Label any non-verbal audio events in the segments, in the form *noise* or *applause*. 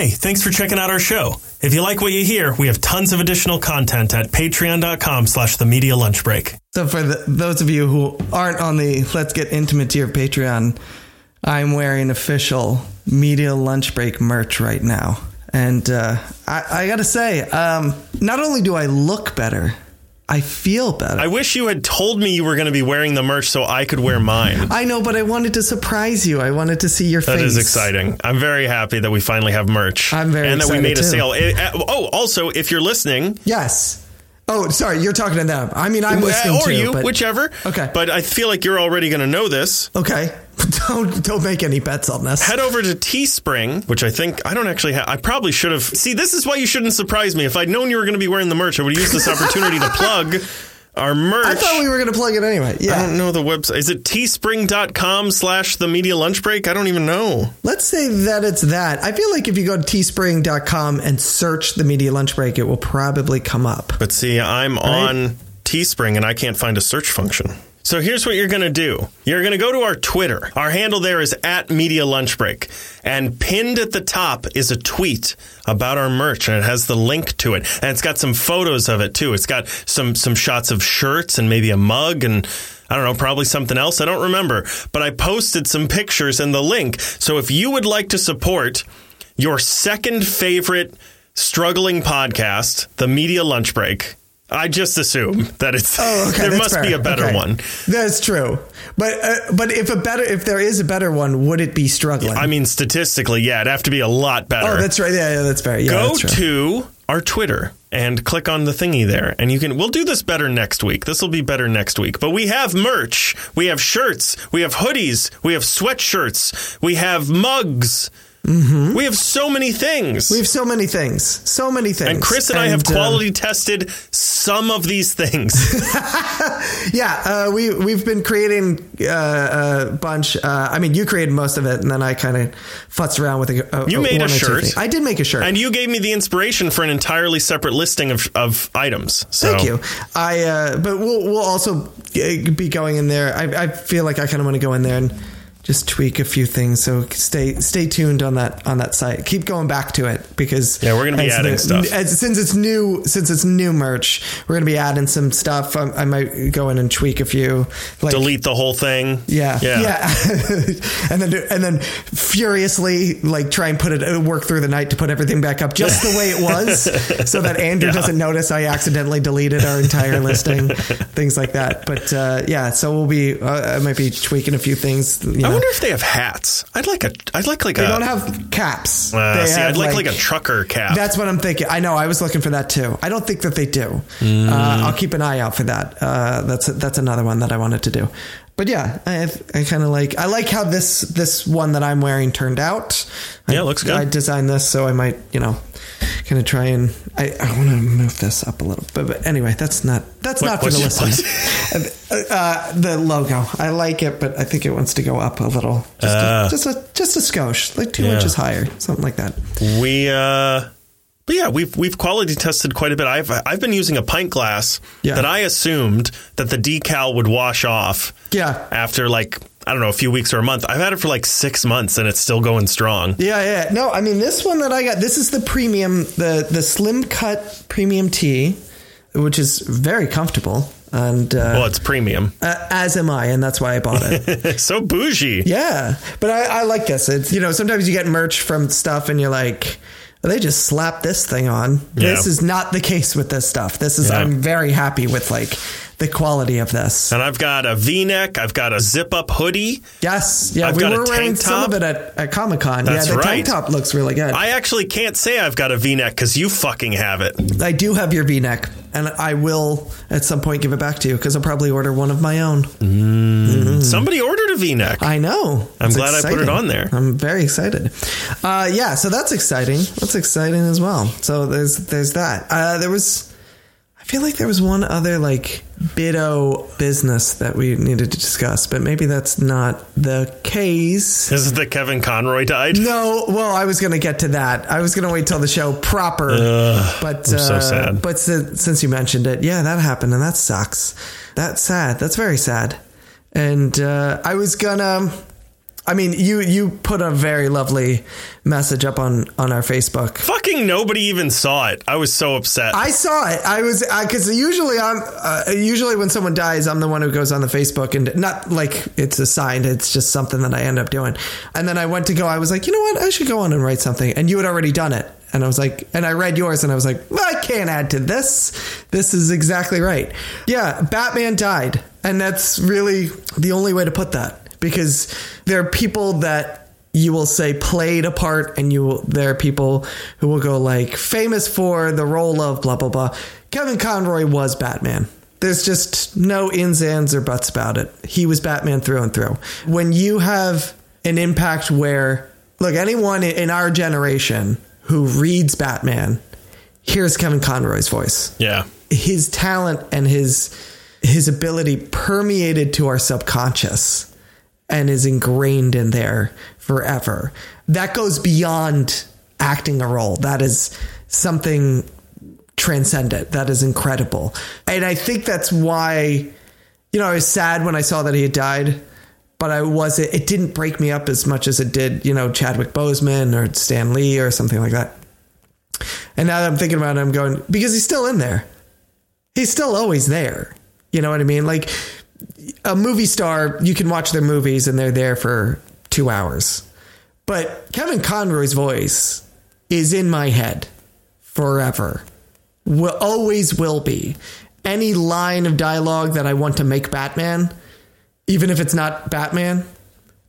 Hey, thanks for checking out our show. If you like what you hear, we have tons of additional content at patreon.com slash the media lunch break. So for the, those of you who aren't on the Let's Get Intimate tier Patreon, I'm wearing official media lunch break merch right now. And uh, I, I got to say, um, not only do I look better, I feel better. I wish you had told me you were going to be wearing the merch so I could wear mine. I know, but I wanted to surprise you. I wanted to see your That face. is exciting. I'm very happy that we finally have merch. I'm very and that we made a sale. Eh, eh, oh, also, if you're listening, Yes. Oh, sorry. You're talking to them. I mean, I'm listening or too. you, but- whichever. Okay. But I feel like you're already going to know this. Okay. *laughs* Don't don't make any bets on this. Head over to Teespring, which I think I don't actually have. I probably should have. See, this is why you shouldn't surprise me. If I'd known you were going to be wearing the merch, I would have used this opportunity to plug our merch. I thought we were going to plug it anyway. Yeah. I don't know the website. Is it teespring.com slash the media lunch break? I don't even know. Let's say that it's that. I feel like if you go to teespring.com and search the media lunch break, it will probably come up. But see, I'm on Teespring and I can't find a search function. So here's what you're going to do. You're going to go to our Twitter. Our handle there is at Media Lunch Break. And pinned at the top is a tweet about our merch and it has the link to it. And it's got some photos of it too. It's got some, some shots of shirts and maybe a mug and I don't know, probably something else. I don't remember. But I posted some pictures and the link. So if you would like to support your second favorite struggling podcast, The Media Lunch Break, I just assume that it's Oh, okay. *laughs* there must be a better Okay. one. That's true. But uh, but if a better if there is a better one, would it be struggling? I mean, statistically, yeah, it'd have to be a lot better. oh, that's right. Yeah, yeah that's fair. Yeah, Go that's to our Twitter and click on the thingy there, and you can. We'll do this better next week. This will be better next week. But we have merch. We have shirts. We have hoodies. We have sweatshirts. We have mugs. We have so many things. Mm-hmm. We have so many things. So many things. and Chris and, I have uh, quality tested some of these things. *laughs* yeah, uh, we we've been creating uh, a bunch. Uh, I mean, you created most of it, and then I kind of futzed around with a. a You made a one or two shirt. I did make a shirt. And you gave me the inspiration for an entirely separate listing of, of items. So Thank you. I uh, but we'll we'll also uh, be going in there. I, I feel like I kind of want to go in there and just tweak a few things. So stay stay tuned on that on that site. Keep going back to it because Yeah, we're gonna be adding the- stuff. as- since it's new. Since it's new merch, we're gonna be adding some stuff. I, I might go in and tweak a few. Like, delete the whole thing. Yeah, Yeah. yeah, *laughs* and then and then furiously like try and put it uh, work through the night to put everything back up just the way it was, so that Andrew *laughs* doesn't notice I accidentally deleted our entire listing, *laughs* things like that. But uh, yeah, so we'll be uh, I might be tweaking a few things. You know. Wonder if they have hats. I'd like a. I'd like like They a. don't have caps. uh, they see, I'd like, like a trucker cap. That's what I'm thinking. I know. I was looking for that too. I don't think that they do. Mm. Uh, I'll keep an eye out for that. Uh, that's that's another one that I wanted to do. But yeah, I, I kind of like. I like how this this one that I'm wearing turned out. I, Yeah, it looks good. I designed this, so I might you know kind of try and I, I want to move this up a little. But, but anyway, that's not that's What- not for the what's- listener. *laughs* uh, the logo, I like it, but I think it wants to go up a little, just Uh. a, just a just a skosh, like two Yeah. inches higher, something like that. we. uh but yeah, we've we've quality tested quite a bit. I've I've been using a pint glass Yeah. that I assumed that the decal would wash off. Yeah. After like I don't know a few weeks or a month. I've had it for like six months and it's still going strong. Yeah, yeah. No, I mean this one that I got. This is the premium, the the slim cut premium tee, which is very comfortable, and uh, Well, it's premium. uh, as am I, and that's why I bought it. *laughs* so bougie. yeah, but I, I like this. It's you know sometimes you get merch from stuff and you're like. They just slap this thing on. This is not the case with this stuff. This is Yeah. I'm very happy with like the quality of this. And I've got a V-neck. I've got a zip-up hoodie. Yes, yeah, I've we were wearing tank some of it at, at Comic Con. Yeah, the right. tank top looks really good. I actually can't say I've got a V-neck because you fucking have it. I do have your V-neck, and I will at some point give it back to you because I'll probably order one of my own. Somebody ordered a V-neck. I know. I'm It's glad I put it on there. I'm very excited. Uh, yeah, so that's exciting. That's exciting as well. So there's there's that. Uh, there was, feel like there was one other like Bido business that we needed to discuss, but maybe that's not the case. This is the Kevin Conroy died. No, well, I was going to get to that. I was going to wait till the show proper, but I'm so uh, sad. But si- since you mentioned it, yeah, that happened, and that sucks. That's sad. That's very sad. And uh, I was gonna, I mean, you you put a very lovely message up on on our Facebook. Fucking nobody even saw it. I was so upset. I saw it. I was because usually I'm uh, usually when someone dies, I'm the one who goes on the Facebook and not like it's assigned. It's just something that I end up doing. And then I went to go. I was like, you know what? I should go on and write something. And you had already done it. And I was like, and I read yours, and I was like, well, I can't add to this. This is exactly right. Yeah, Batman died, and that's really the only way to put that because there are people that you will say played a part and you will, there are people who will go like famous for the role of blah blah blah. Kevin conroy was batman. There's just no ins ands or buts about it. He was batman through and through. When you have an impact where look anyone in our generation who reads batman hears kevin conroy's voice. Yeah. his talent and his his ability permeated to our subconscious and is ingrained in there forever. That goes beyond acting a role. That is something transcendent. That is incredible. And I think that's why you know, I was sad when I saw that he had died, but I wasn't it didn't break me up as much as it did, you know, Chadwick Boseman or Stan Lee or something like that. And now that I'm thinking about it, I'm going because he's still in there. He's still always there. You know what I mean? Like a movie star, you can watch their movies and they're there for two hours. But Kevin Conroy's voice is in my head forever. Will always will be. Any line of dialogue that I want to make Batman, even if it's not Batman,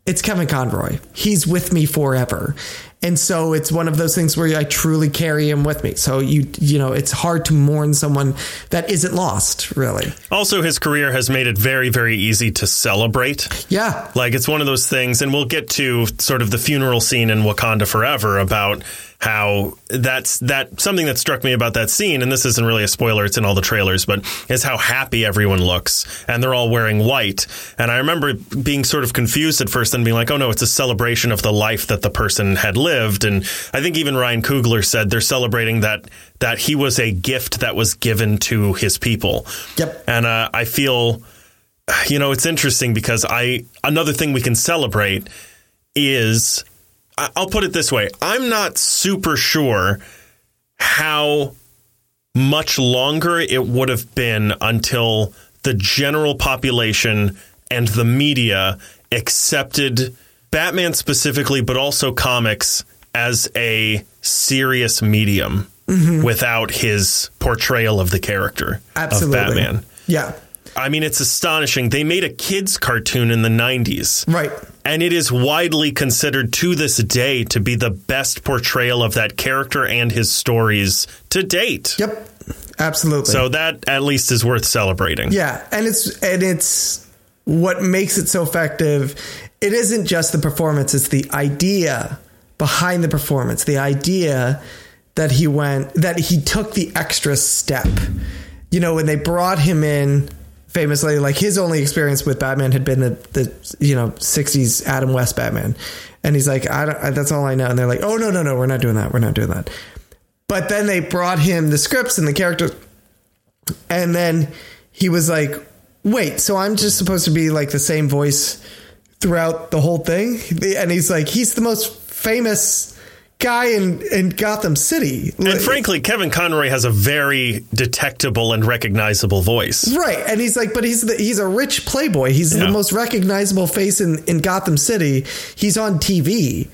it's Kevin Conroy. He's with me forever. And so it's one of those things where I truly carry him with me. So you you know, it's hard to mourn someone that isn't lost, really. Also, his career has made it very, very easy to celebrate. Yeah. Like it's one of those things, and we'll get to sort of the funeral scene in Wakanda Forever about how that's that something that struck me about that scene, and this isn't really a spoiler, it's in all the trailers, but is how happy everyone looks, and they're all wearing white. And I remember being sort of confused at first and being like, oh no, it's a celebration of the life that the person had lived. And I think even Ryan Coogler said they're celebrating that that he was a gift that was given to his people. Yep. And uh, I feel you know, it's interesting because I another thing we can celebrate is I'll put it this way: I'm not super sure how much longer it would have been until the general population and the media accepted Batman specifically, but also comics as a serious medium mm-hmm. without his portrayal of the character Absolutely. of Batman. Yeah. I mean, it's astonishing. They made a kids' cartoon in the 90s. Right. And it is widely considered to this day to be the best portrayal of that character and his stories to date. Yep. Absolutely. So that at least is worth celebrating. Yeah, and it's and it's what makes it so effective. It isn't just the performance; it's the idea behind the performance. The idea that he went that he took the extra step. You know, when they brought him in, famously, like his only experience with Batman had been the the you know '60s Adam West Batman, and he's like, I don't. That's all I know. And they're like, Oh no, no, no, we're not doing that. We're not doing that. But then they brought him the scripts and the characters and then he was like, wait, so I'm just supposed to be like the same voice throughout the whole thing? And he's like, he's the most famous guy in, in Gotham City. And frankly, Kevin Conroy has a very detectable and recognizable voice. Right. And he's like, but he's the, he's a rich playboy. He's Yeah. the most recognizable face in, in Gotham City. He's on TV.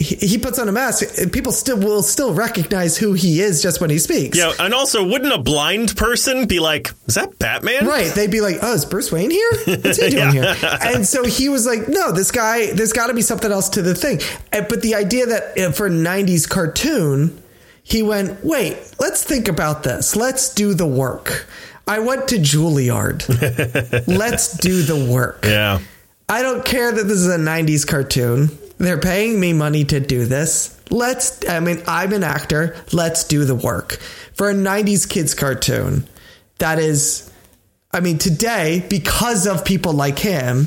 He, he puts on a mask. and People still will still recognize who he is just when he speaks. Yeah, and also, wouldn't a blind person be like, "Is that Batman?" Right. They'd be like, oh, is Bruce Wayne here? What's he *laughs* doing here? And so he was like, no, this guy, there's got to be something else to the thing. But the idea that uh, for a 90s cartoon, he went, wait, let's think about this. Let's do the work. I went to Juilliard. *laughs* let's do the work. Yeah. I don't care that this is a 90s cartoon. They're paying me money to do this. Let's, I mean, I'm an actor. Let's do the work. For a 90s kids cartoon, that is, I mean, today, because of people like him,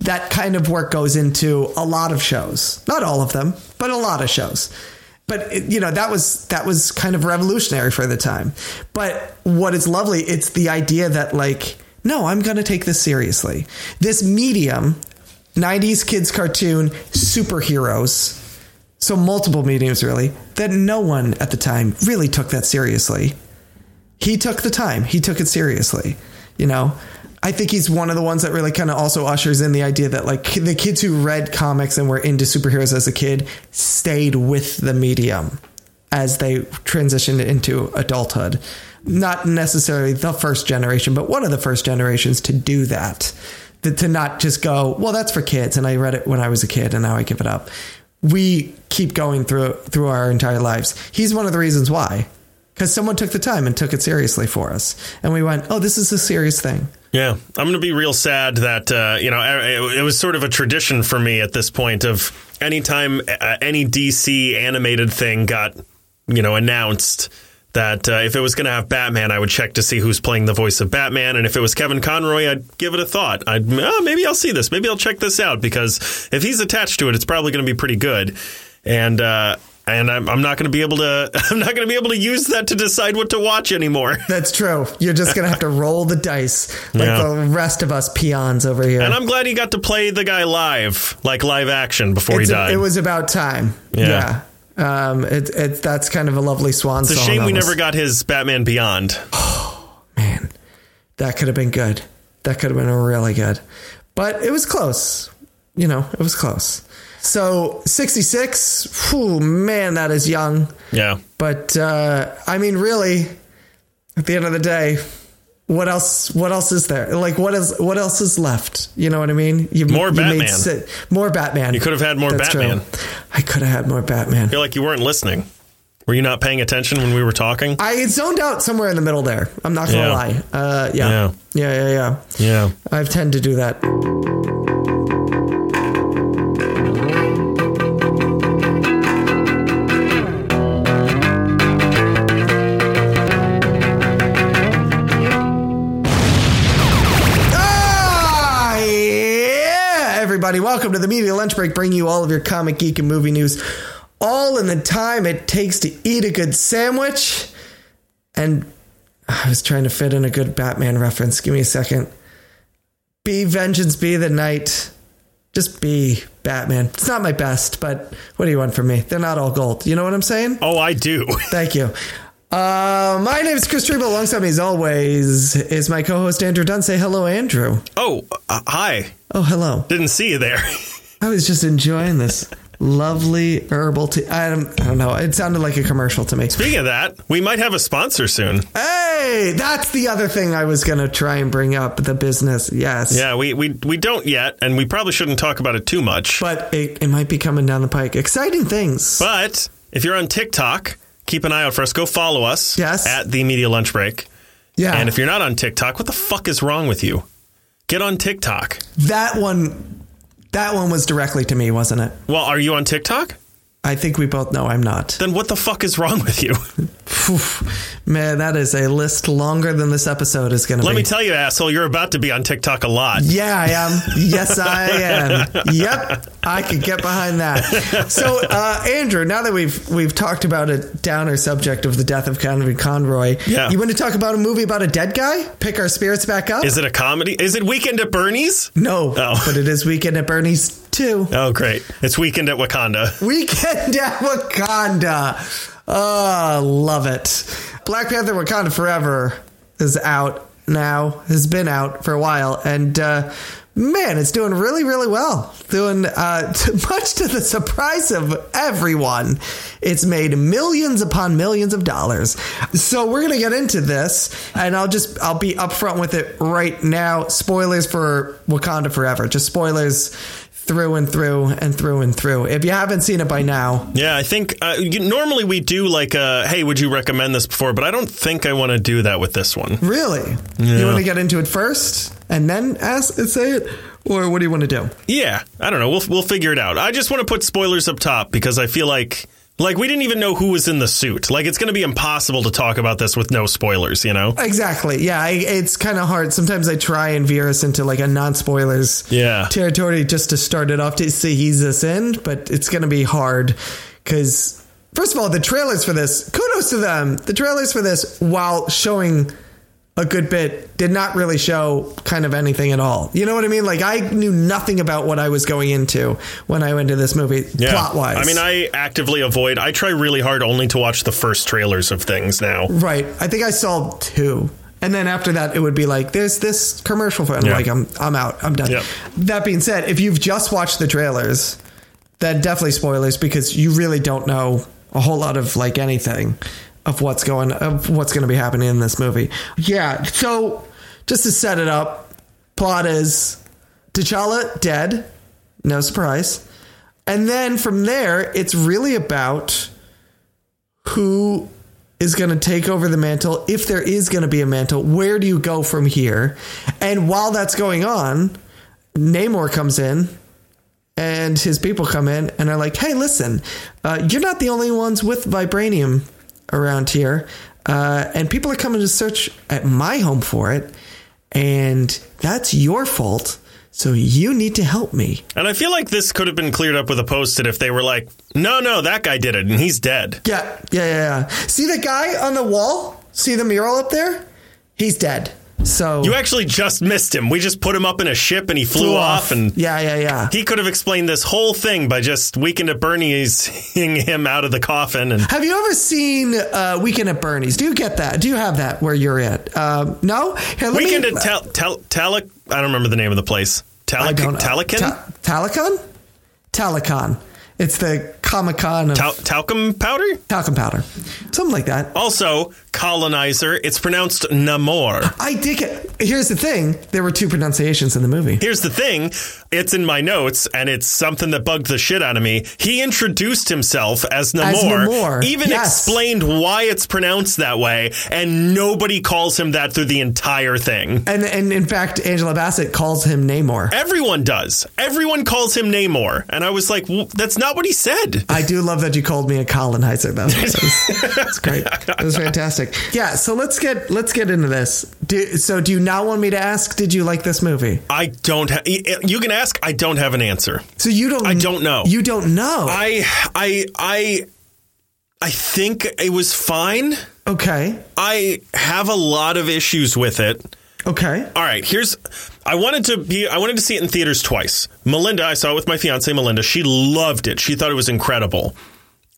that kind of work goes into a lot of shows. Not all of them, but a lot of shows. But you know that was that was kind of revolutionary for the time. But what is lovely, it's the idea that like, no, I'm going to take this seriously. This medium, 90s kids cartoon superheroes. So multiple mediums really that no one at the time really took that seriously. He took the time. He took it seriously. You know, I think he's one of the ones that really kind of also ushers in the idea that like the kids who read comics and were into superheroes as a kid stayed with the medium as they transitioned into adulthood. Not necessarily the first generation, but one of the first generations to do that. To not just go, well, that's for kids, and I read it when I was a kid, and now I give it up. We keep going through through our entire lives. He's one of the reasons why, because someone took the time and took it seriously for us, and we went, oh, this is a serious thing. Yeah, I'm going to be real sad that uh, you know it, it, was sort of a tradition for me at this point of anytime uh, any DC animated thing got you know announced that uh, if it was going to have Batman, I would check to see who's playing the voice of Batman, and if it was Kevin Conroy, I'd give it a thought. I'd oh, maybe I'll see this, maybe I'll check this out because if he's attached to it, it's probably going to be pretty good. And uh, and I'm, I'm not going to be able to *laughs* I'm not going to be able to use that to decide what to watch anymore. *laughs* That's true. You're just going to have to roll the dice like yeah. the rest of us peons over here. And I'm glad he got to play the guy live, like live action before it's he died. A, it was about time. Yeah. yeah. Um, it, it, that's kind of a lovely swan it's song. It's a shame we never got his Batman Beyond. Oh, *sighs* man. That could have been good. That could have been really good. But it was close. You know, it was close. So 66, whew, man, that is young. Yeah. But uh, I mean, really, at the end of the day, what else what else is there? Like what is what else is left? You know what i mean? You, more you batman. more batman. You could have had more That's batman. True. i could have had more batman. I feel like you weren't listening. Were you not paying attention when we were talking? I zoned out somewhere in the middle there. I'm not gonna yeah. lie. Uh, yeah. yeah. Yeah yeah yeah. Yeah. I tend to do that everybody. Welcome to the Media Lunch Break, bringing you all of your comic, geek, and movie news, all in the time it takes to eat a good sandwich. And I was trying to fit in a good Batman reference. Give me a second. Be vengeance, be the night. Just be Batman. It's not my best, but what do you want from me? They're not all gold. You know what I'm saying? Oh, I do. *laughs* Thank you. Uh, my name is Chris Triebel. Alongside me, as always, is my co-host Andrew Dunn. Say hello, Andrew. Oh, uh, hi. Oh, hello. Didn't see you there. *laughs* I was just enjoying this lovely herbal tea. I don't, I don't know. It sounded like a commercial to me. Speaking of that, we might have a sponsor soon. Hey, that's the other thing I was going to try and bring up the business. Yes. Yeah, we, we, we don't yet, and we probably shouldn't talk about it too much. But it, it might be coming down the pike. Exciting things. But if you're on TikTok, keep an eye out for us. Go follow us. Yes. At the Media Lunch Break. Yeah. And if you're not on TikTok, what the fuck is wrong with you? Get on TikTok. That one, that one was directly to me, wasn't it? Well, are you on TikTok? I think we both know I'm not. Then what the fuck is wrong with you? *laughs* Man, that is a list longer than this episode is going to be. Let me tell you, asshole, you're about to be on TikTok a lot. Yeah, I am. yes, I *laughs* am. Yep, I could get behind that. So, uh, Andrew, now that we've we've talked about a downer subject of the death of Kevin Conroy, yeah. you want to talk about a movie about a dead guy? Pick our spirits back up. Is it a comedy? Is it Weekend at Bernie's? No, oh. but it is Weekend at Bernie's too. Oh, great! It's Weekend at Wakanda. *laughs* Weekend at Wakanda. Oh, love it. Black Panther Wakanda Forever is out now, has been out for a while, and uh, man, it's doing really, really well. Doing uh, *laughs* much to the surprise of everyone. It's made millions upon millions of dollars. So we're gonna get into this, and I'll just I'll be upfront with it right now. Spoilers for Wakanda Forever. Just spoilers through and through and through and through. If you haven't seen it by now, yeah, I think uh, you, normally we do like, a, hey, would you recommend this before? But I don't think I want to do that with this one. Really? Yeah. You want to get into it first and then ask say it, or what do you want to do? Yeah, I don't know. We'll we'll figure it out. I just want to put spoilers up top because I feel like like we didn't even know who was in the suit. Like it's going to be impossible to talk about this with no spoilers, you know? Exactly. Yeah, I, it's kind of hard. Sometimes I try and veer us into like a non-spoilers yeah. territory just to start it off to see ease us in, but it's going to be hard because first of all, the trailers for this, kudos to them. The trailers for this, while showing a good bit did not really show kind of anything at all. You know what I mean? Like I knew nothing about what I was going into when I went to this movie plot wise. I mean, I actively avoid. I try really hard only to watch the first trailers of things now. right. I think I saw two. And then after that, it would be like, "There's this commercial for," and I'm Yeah. like, "I'm I'm out. I'm done." Yep. That being said, if you've just watched the trailers, then definitely spoilers because you really don't know a whole lot of like anything of what's going of what's going to be happening in this movie. Yeah. So just to set it up, plot is T'Challa dead, no surprise, and then from there, it's really about who is going to take over the mantle if there is going to be a mantle where do you go from here and while that's going on namor comes in and his people come in and are like hey listen uh, you're not the only ones with vibranium around here uh, and people are coming to search at my home for it and that's your fault so you need to help me And I feel like this could have been cleared up with a post-it if they were like, "No, no, that guy did it, and he's dead." Yeah, yeah, yeah, yeah. See the guy on the wall? See the mural up there? He's dead. So You actually just missed him. We just put him up in a ship, and he flew, off, and yeah, yeah, yeah. he could have explained this whole thing by just Weekend at Bernie's *laughs* him out of the coffin and. Have you ever seen uh, Weekend at Bernie's? Do you get that? Do you have that where you're at? Um, no. Here, let Weekend me, at Tal- Tal- Talic. I don't remember the name of the place. I Talic- don't know. Talican? Ta- Talicon? Talicon. It's the Comic Con Tal- talcum powder? talcum powder, something like that. Also, colonizer. It's pronounced Namor. I did get. Here's the thing: there were two pronunciations in the movie. Here's the thing it's in my notes, and it's something that bugged the shit out of me. He introduced himself as Namor, As Namor, even yes. explained why it's pronounced that way, and nobody calls him that through the entire thing. And and in fact, Angela Bassett calls him Namor. Everyone does. Everyone calls him Namor. And I was like, well, that's not what he said. *laughs* I do love that you called me a colonizer though. That's great. It was fantastic. Yeah, so let's get let's get into this. Do, so do you now want me to ask did you like this movie? I don't have, you can ask, I don't have an answer. So you don't I don't know. You don't know. I, I, I, I think it was fine. okay. I have a lot of issues with it. Okay. All right, here's I wanted to be I wanted to see it in theaters twice. Melinda, I saw it with my fiance Melinda. She loved it. She thought it was incredible.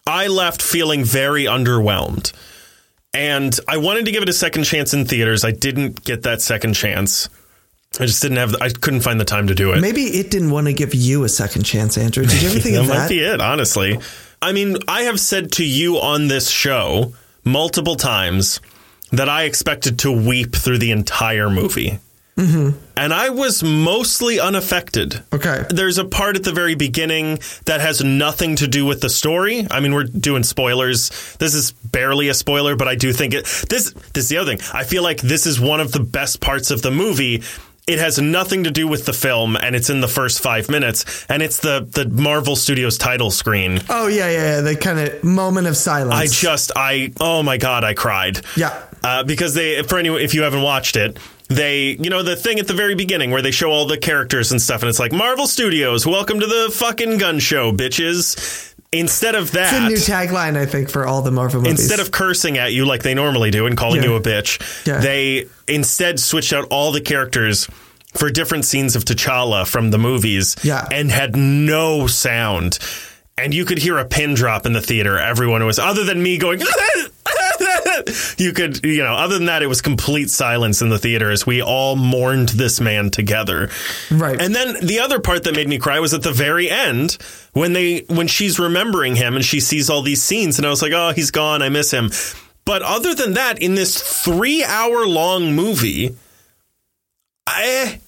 I left feeling very underwhelmed. And I wanted to give it a second chance in theaters. I didn't get that second chance. I just didn't have I couldn't find the time to do it. Maybe it didn't want to give you a second chance, Andrew. Did you ever *laughs* think that of might be it, honestly. I mean, I have said to you on this show multiple times that I expected to weep through the entire movie. Mm-hmm. And I was mostly unaffected. Okay. There's a part at the very beginning that has nothing to do with the story. I mean, we're doing spoilers. This is barely a spoiler, but I do think it. This, this is the other thing. I feel like this is one of the best parts of the movie. It has nothing to do with the film, and it's in the first five minutes, and it's the the Marvel Studios title screen. Oh yeah, yeah, yeah. The kind of moment of silence. I just, I, oh my god, I cried. Yeah. uh, because they, for anyone, if you haven't watched it, they, you know, the thing at the very beginning where they show all the characters and stuff, and it's like Marvel Studios, welcome to the fucking gun show, bitches. Instead of that, It's a new tagline, I think, for all the Marvel movies. instead of cursing at you like they normally do and calling Yeah. you a bitch, Yeah. they instead switched out all the characters for different scenes of T'Challa from the movies Yeah. and had no sound. And you could hear a pin drop in the theater. Everyone was, other than me going, *laughs* you could, you know, other than that, it was complete silence in the theater as we all mourned this man together. Right. And then the other part that made me cry was at the very end when they, when she's remembering him and she sees all these scenes and I was like, oh, he's gone. I miss him. But other than that, in this three hour long movie, I,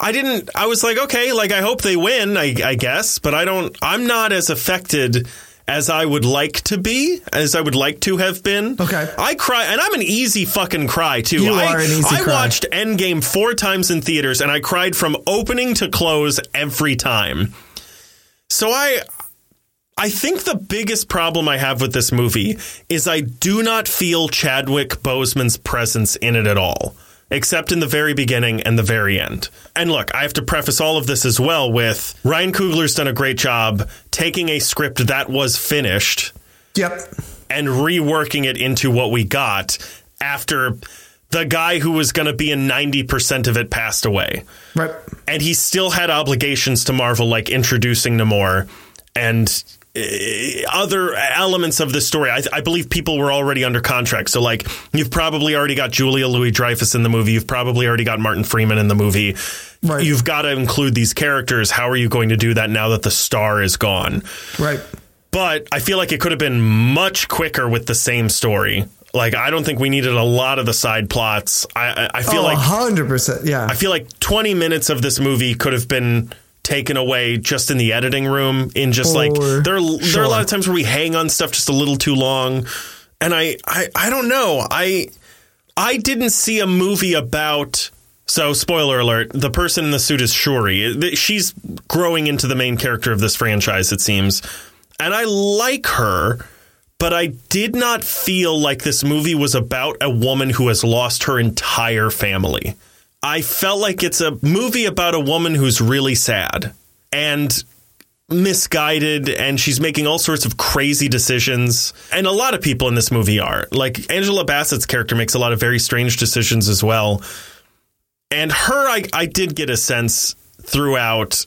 I didn't, I was like, okay, like I hope they win, I, I guess, but I don't, I'm not as affected as I would like to be, as I would like to have been. Okay. I cry, and I'm an easy fucking cry too. You I, are an easy I cry. watched Endgame four times in theaters, and I cried from opening to close every time. So I, I think the biggest problem I have with this movie is I do not feel Chadwick Boseman's presence in it at all, except in the very beginning and the very end. And look, I have to preface all of this as well with Ryan Coogler's done a great job taking a script that was finished yep. and reworking it into what we got after the guy who was going to be in 90% of it passed away. Right. And he still had obligations to Marvel, like introducing Namor and Uh, other elements of the story. I, I, believe people were already under contract. So, like, you've probably already got Julia Louis Dreyfus in the movie. You've probably already got Martin Freeman in the movie. Right. You've got to include these characters. How are you going to do that now that the star is gone? Right. But I feel like it could have been much quicker with the same story. Like I don't think we needed a lot of the side plots. I I feel oh, like hundred percent. Yeah. I feel like twenty minutes of this movie could have been taken away just in the editing room. In just like there are, sure. there are a lot of times where we hang on stuff just a little too long, and I I I don't know. I I didn't see a movie about. So, spoiler alert: the person in the suit is Shuri. She's growing into the main character of this franchise, it seems, and I like her but I did not feel like this movie was about a woman who has lost her entire family. I felt like it's a movie about a woman who's really sad and misguided and she's making all sorts of crazy decisions. And a lot of people in this movie are. Like Angela Bassett's character makes a lot of very strange decisions as well. And her, I, I did get a sense throughout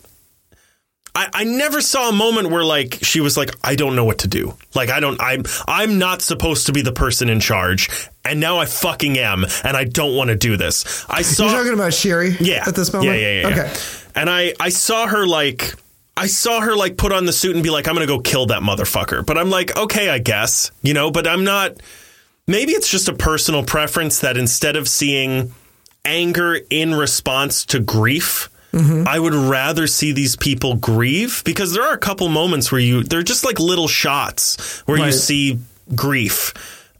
I, I never saw a moment where like she was like, I don't know what to do. Like I don't I'm I'm not supposed to be the person in charge. And now I fucking am, and I don't want to do this. I saw You're talking about Shuri yeah, at this moment? Yeah, yeah, yeah. Okay. Yeah. And I, I saw her like I saw her like put on the suit and be like, I'm gonna go kill that motherfucker. But I'm like, okay, I guess. You know, but I'm not maybe it's just a personal preference that instead of seeing anger in response to grief, Mm-hmm. I would rather see these people grieve because there are a couple moments where you they're just like little shots where right. you see grief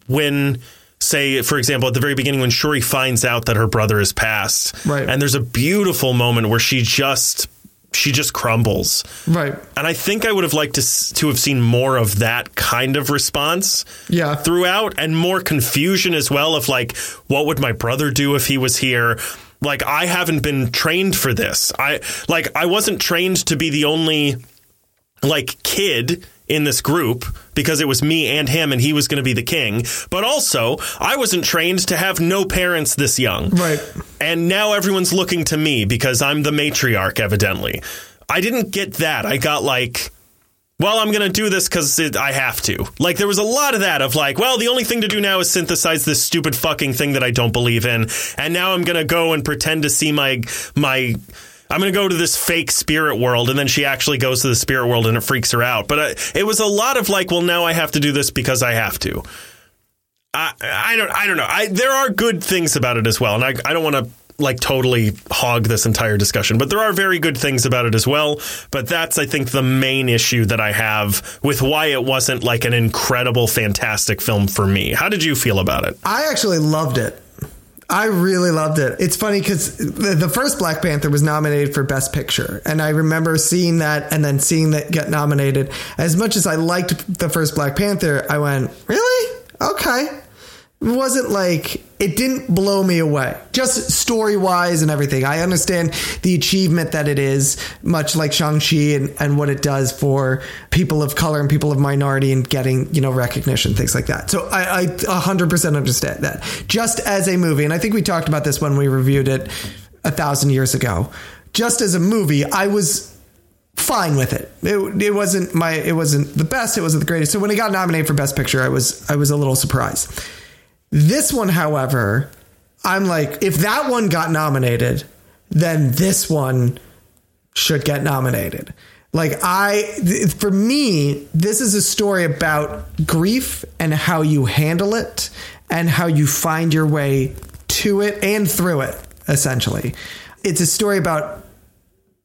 when say for example at the very beginning when Shuri finds out that her brother is passed. Right. And there's a beautiful moment where she just she just crumbles. Right. And I think I would have liked to to have seen more of that kind of response yeah. throughout and more confusion as well of like what would my brother do if he was here like I haven't been trained for this. I like I wasn't trained to be the only like kid in this group because it was me and him and he was going to be the king. But also, I wasn't trained to have no parents this young. Right. And now everyone's looking to me because I'm the matriarch evidently. I didn't get that. I got like well, I'm going to do this because I have to. Like, there was a lot of that of like, well, the only thing to do now is synthesize this stupid fucking thing that I don't believe in. And now I'm going to go and pretend to see my, my, I'm going to go to this fake spirit world. And then she actually goes to the spirit world and it freaks her out. But uh, it was a lot of like, well, now I have to do this because I have to. I, I don't I don't know. I, there are good things about it as well, and I, I don't want to like totally hog this entire discussion, but there are very good things about it as well. But that's, I think, the main issue that I have with why it wasn't like an incredible, fantastic film for me. How did you feel about it? I actually loved it. I really loved it. It's funny because the first Black Panther was nominated for Best Picture. And I remember seeing that and then seeing that get nominated. As much as I liked the first Black Panther, I went, really? Okay wasn't like it didn't blow me away just story wise and everything i understand the achievement that it is much like shang-chi and, and what it does for people of color and people of minority and getting you know recognition things like that so i, I 100% understand that just as a movie and i think we talked about this when we reviewed it a thousand years ago just as a movie i was fine with it. It it wasn't my it wasn't the best, it wasn't the greatest. So when it got nominated for best picture, I was I was a little surprised. This one, however, I'm like, if that one got nominated, then this one should get nominated. Like I for me, this is a story about grief and how you handle it and how you find your way to it and through it essentially. It's a story about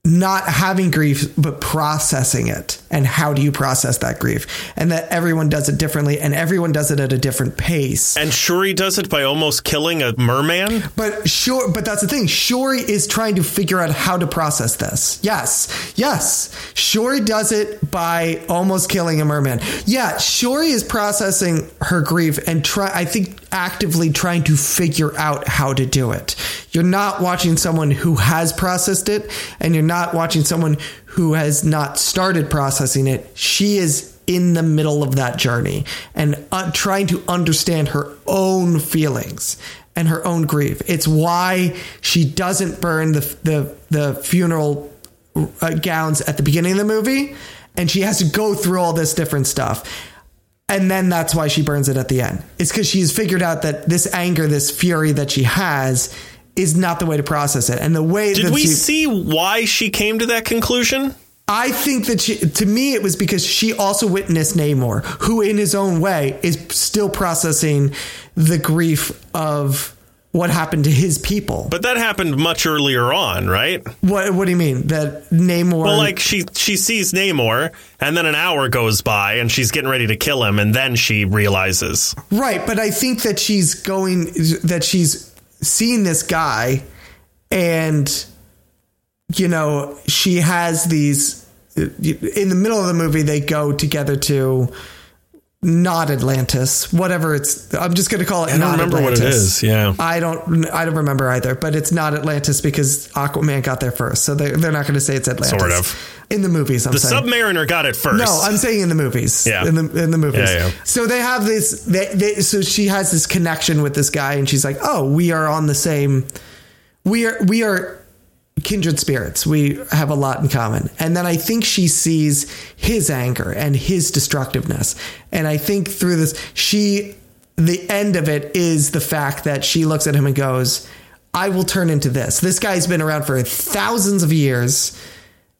not having grief, but processing it. And how do you process that grief? And that everyone does it differently and everyone does it at a different pace. And Shuri does it by almost killing a merman? But sure, but that's the thing. Shuri is trying to figure out how to process this. Yes. Yes. Shuri does it by almost killing a merman. Yeah, Shuri is processing her grief and try I think actively trying to figure out how to do it. You're not watching someone who has processed it and you're not watching someone who has not started processing it. She is in the middle of that journey and uh, trying to understand her own feelings and her own grief. It's why she doesn't burn the the the funeral uh, gowns at the beginning of the movie, and she has to go through all this different stuff. And then that's why she burns it at the end. It's because she's figured out that this anger, this fury that she has, is not the way to process it. And the way Did that we she, see why she came to that conclusion? I think that she, to me, it was because she also witnessed Namor, who in his own way is still processing the grief of what happened to his people. But that happened much earlier on, right? What What do you mean that Namor? Well, like she she sees Namor, and then an hour goes by, and she's getting ready to kill him, and then she realizes. right, but I think that she's going that she's seeing this guy, and you know she has these. In the middle of the movie, they go together to not Atlantis, whatever it's. I'm just going to call it. I don't not remember Atlantis. what it is. Yeah. I don't. I don't remember either. But it's not Atlantis because Aquaman got there first, so they're, they're not going to say it's Atlantis. Sort of. in the movies. I'm The saying. Submariner got it first. No, I'm saying in the movies. Yeah. In the in the movies. Yeah, yeah. So they have this. They, they, so she has this connection with this guy, and she's like, "Oh, we are on the same. We are we are kindred spirits. We have a lot in common." And then I think she sees his anger and his destructiveness, and I think through this, she the end of it is the fact that she looks at him and goes, "I will turn into this. This guy's been around for thousands of years."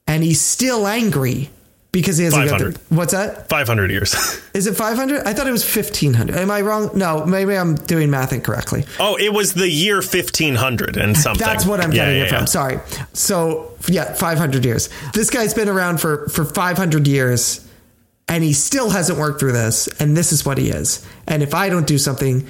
And he's still angry because he hasn't got 500. the, what's that? 500 years. *laughs* Is it 500? I thought it was 1500. Am I wrong? No, maybe I'm doing math incorrectly. oh, it was the year 1500 and something. That's what I'm Yeah, getting yeah, it from. Sorry. So, yeah, 500 years. This guy's been around for, for 500 years and he still hasn't worked through this. And this is what he is. And if I don't do something,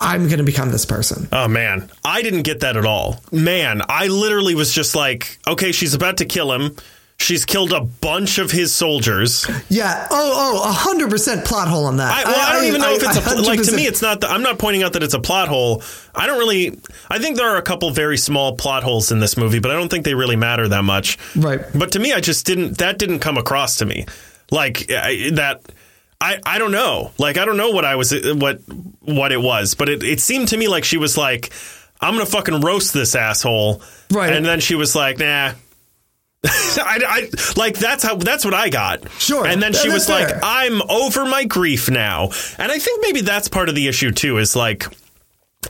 I'm going to become this person. Oh man, I didn't get that at all. Man, I literally was just like, okay, she's about to kill him. She's killed a bunch of his soldiers. Yeah. Oh, oh, 100% plot hole on that. I, well, I, don't even know if it's a like to me. It's not. The, I'm not pointing out that it's a plot hole. I don't really. I think there are a couple very small plot holes in this movie, but I don't think they really matter that much. Right. But to me, I just didn't. That didn't come across to me like I, that. I, I don't know. Like I don't know what I was what what it was, but it, it seemed to me like she was like, I'm gonna fucking roast this asshole. Right. And then she was like, nah. *laughs* I, I like that's how that's what I got. Sure. And then she was like. I'm over my grief now. And I think maybe that's part of the issue too, is like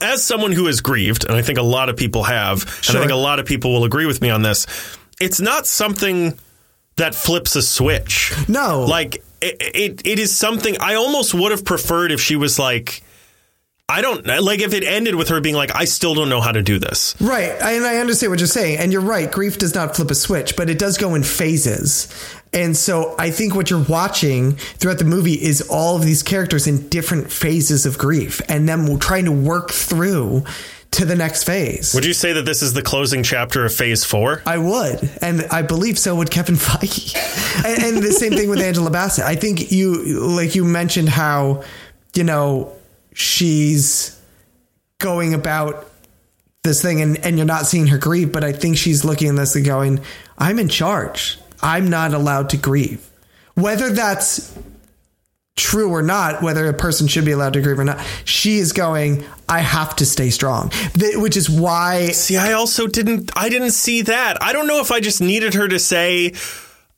as someone who has grieved, and I think a lot of people have, and I think a lot of people will agree with me on this, it's not something that flips a switch. No. Like it, it, it is something I almost would have preferred if she was like, I don't like if it ended with her being like, I still don't know how to do this. Right. And I understand what you're saying. And you're right. Grief does not flip a switch, but it does go in phases. And so I think what you're watching throughout the movie is all of these characters in different phases of grief and them trying to work through to the next phase. Would you say that this is the closing chapter of phase four? I would, and I believe so would Kevin *laughs* Feige, and, and the same thing with Angela Bassett. I think you, like you mentioned, how you know she's going about this thing, and and you're not seeing her grieve, but I think she's looking at this and going, "I'm in charge. I'm not allowed to grieve." Whether that's true or not, whether a person should be allowed to grieve or not, she is going, I have to stay strong. Which is why See, I also didn't I didn't see that. I don't know if I just needed her to say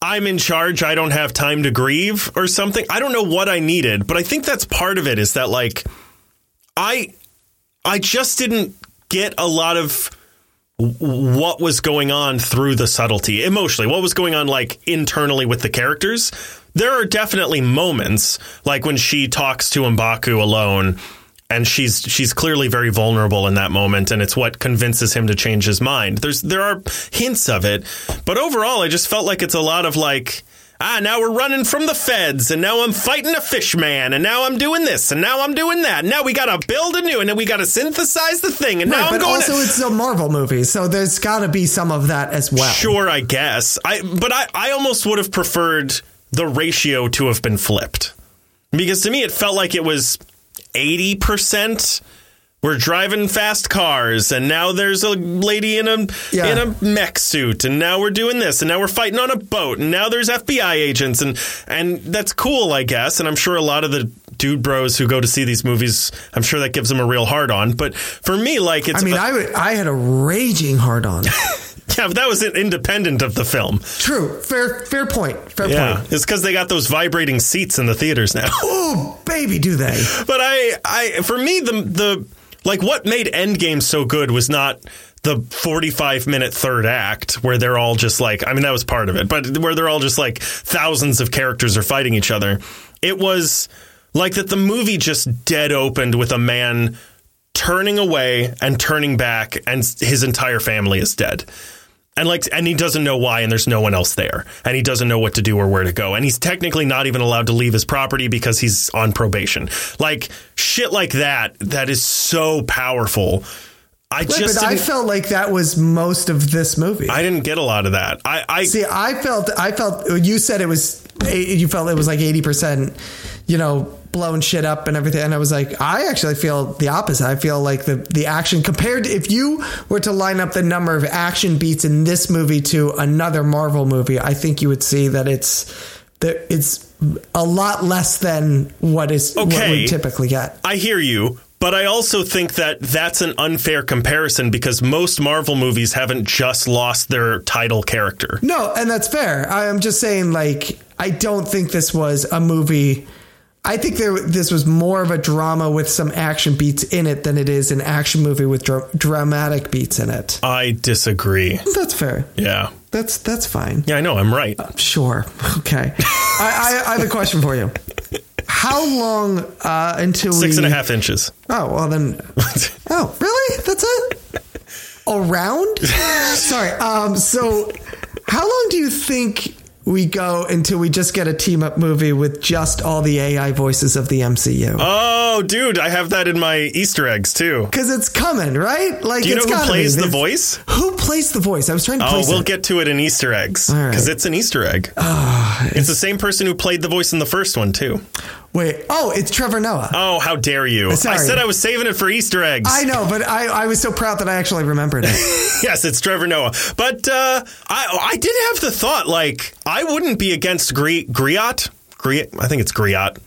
I'm in charge, I don't have time to grieve or something. I don't know what I needed, but I think that's part of it is that like I I just didn't get a lot of what was going on through the subtlety emotionally. What was going on like internally with the characters. There are definitely moments like when she talks to Mbaku alone and she's she's clearly very vulnerable in that moment and it's what convinces him to change his mind. There's there are hints of it but overall i just felt like it's a lot of like ah now we're running from the feds and now i'm fighting a fish man and now i'm doing this and now i'm doing that now we gotta build a new and then we gotta synthesize the thing and now Right, i'm but going also to, it's a Marvel movie, so there's got to be some of that as well. Sure, I guess. I but I, I almost would have preferred the ratio to have been flipped. Because to me it felt like it was 80% we're driving fast cars and now there's a lady in a Yeah. in a mech suit and now we're doing this and now we're fighting on a boat and now there's FBI agents and and that's cool I guess and I'm sure a lot of the dude bros who go to see these movies, I'm sure that gives them a real hard on. But for me, like it's I mean, I would, I had a raging hard on. *laughs* yeah, but that was independent of the film. True. Fair fair point. Fair Yeah, point. it's because they got those vibrating seats in the theaters now. Oh, baby, do they? *laughs* but I, I, for me, the the like what made Endgame so good was not the 45 minute third act where they're all just like, I mean, that was part of it, but where they're all just like thousands of characters are fighting each other. It was like that the movie just dead opened with a man turning away and turning back, and his entire family is dead. And like, and he doesn't know why, and there's no one else there, and he doesn't know what to do or where to go, and he's technically not even allowed to leave his property because he's on probation. Like shit, like that. That is so powerful. I just, but I felt like that was most of this movie. I didn't get a lot of that. I, I See, I felt, I felt, you said it was, you felt it was like 80%, you know, blowing shit up and everything. And I was like, I actually feel the opposite. I feel like the, the action compared to, if you were to line up the number of action beats in this movie to another Marvel movie, I think you would see that it's, that it's a lot less than what is, what we typically get. I hear you, but I also think that that's an unfair comparison because most Marvel movies haven't just lost their title character. No, and that's fair. I'm just saying, like, I don't think this was a movie. I think there, this was more of a drama with some action beats in it than it is an action movie with dra- dramatic beats in it. I disagree. That's fair. Yeah. That's that's fine. Yeah, I know. I'm right. Sure. *laughs* Okay. I, I, I have a question for you. How long uh, until Six we? and a half inches. Oh well, then. Oh, really? That's it? Around? *laughs* Sorry. Um. So, how long do you think we go until we just get a team up movie with just all the AI voices of the MCU? Oh, dude, I have that in my Easter eggs too. Because it's coming, right? Like, Do you know who plays the voice? Who plays the voice? I was trying to Oh, we'll it. get to it in Easter eggs All right. because it's an Easter egg. Ah, it's the same person who played the voice in the first one too. Wait. Oh, it's Trevor Noah. Oh, how dare you! I said I was saving it for Easter eggs. I know, but I, I was so proud that I actually remembered it. *laughs* yes, it's Trevor Noah. But uh, I I did have the thought like I wouldn't be against Gri- Griot. Griot, I think it's Griot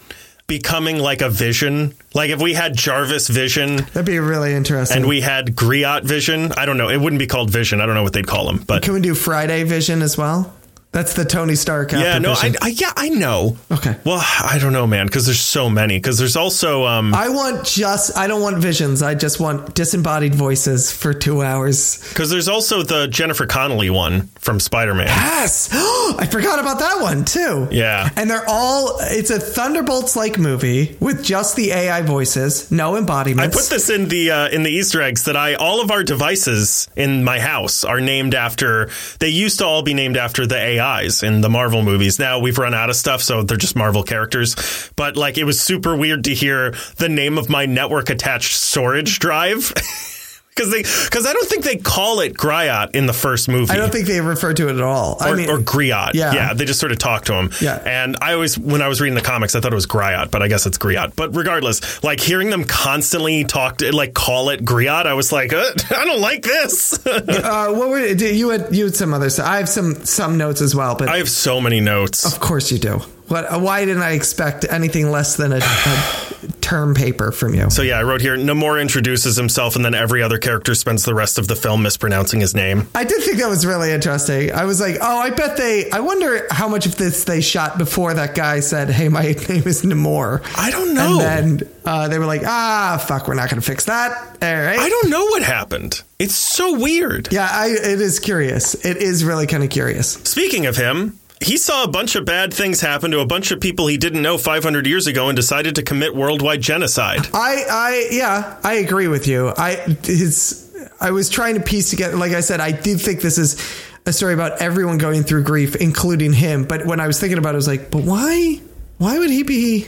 becoming like a vision. Like if we had Jarvis Vision That'd be really interesting. and we had Griot Vision, I don't know. It wouldn't be called Vision. I don't know what they'd call him, but Can we do Friday Vision as well? That's the Tony Stark. yeah, no, I, I yeah, I know. Okay. Well, I don't know, man, because there's so many. Because there's also um, I want just. I don't want visions. I just want disembodied voices for two hours. because there's also the Jennifer Connelly one from Spider Man. Yes, *gasps* I forgot about that one too. Yeah. and they're all. It's a Thunderbolts like movie with just the AI voices, no embodiments. I put this in the uh, in the Easter eggs that I all of our devices in my house are named after. They used to all be named after the AIs in the Marvel movies. Now we've run out of stuff, so they're just Marvel characters. But like, it was super weird to hear the name of my network attached storage drive. *laughs* Because they, because I don't think they call it Griot in the first movie. I don't think they refer to it at all. I or, mean, or Griot. Yeah. Yeah. They just sort of talk to him. Yeah. And I always, when I was reading the comics, I thought it was Griot, but I guess it's Griot. But regardless, like hearing them constantly talk to, like call it Griot, I was like, uh, *laughs* I don't like this. *laughs* uh, what were you had? You had some others. I have some some notes as well, but I have so many notes. of course you do. What? Why didn't I expect anything less than a, a term paper from you? So yeah, I wrote here, Namor introduces himself and then every other character spends the rest of the film mispronouncing his name. I did think that was really interesting. I was like, oh, I bet they. I wonder how much of this they shot before that guy said, "Hey, my *laughs* name is Namor." I don't know. And then uh, they were like, "Ah, fuck, we're not going to fix that." All right. I don't know what happened. It's so weird. yeah, I, it is curious. It is really kind of curious. Speaking of him, he saw a bunch of bad things happen to a bunch of people he didn't know 500 years ago and decided to commit worldwide genocide. I, I, yeah, I agree with you. I his, I was trying to piece together. Like I said, I did think this is a story about everyone going through grief, including him. But when I was thinking about it, I was like, but why? Why would he be?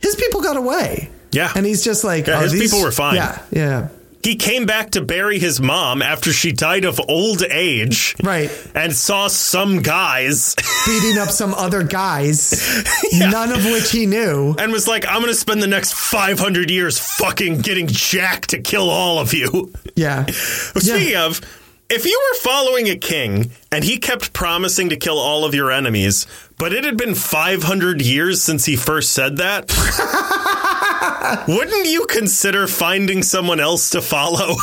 His people got away. Yeah. and he's just like, Yeah, oh, his these- people were fine. Yeah, yeah. He came back to bury his mom after she died of old age. Right. And saw some guys *laughs* Beating up some other guys, *laughs* none of which he knew. and was like, I'm going to spend the next 500 years fucking getting Jack to kill all of you. Yeah. Speaking of, If you were following a king and he kept promising to kill all of your enemies, but it had been 500 years since he first said that, *laughs* wouldn't you consider finding someone else to follow?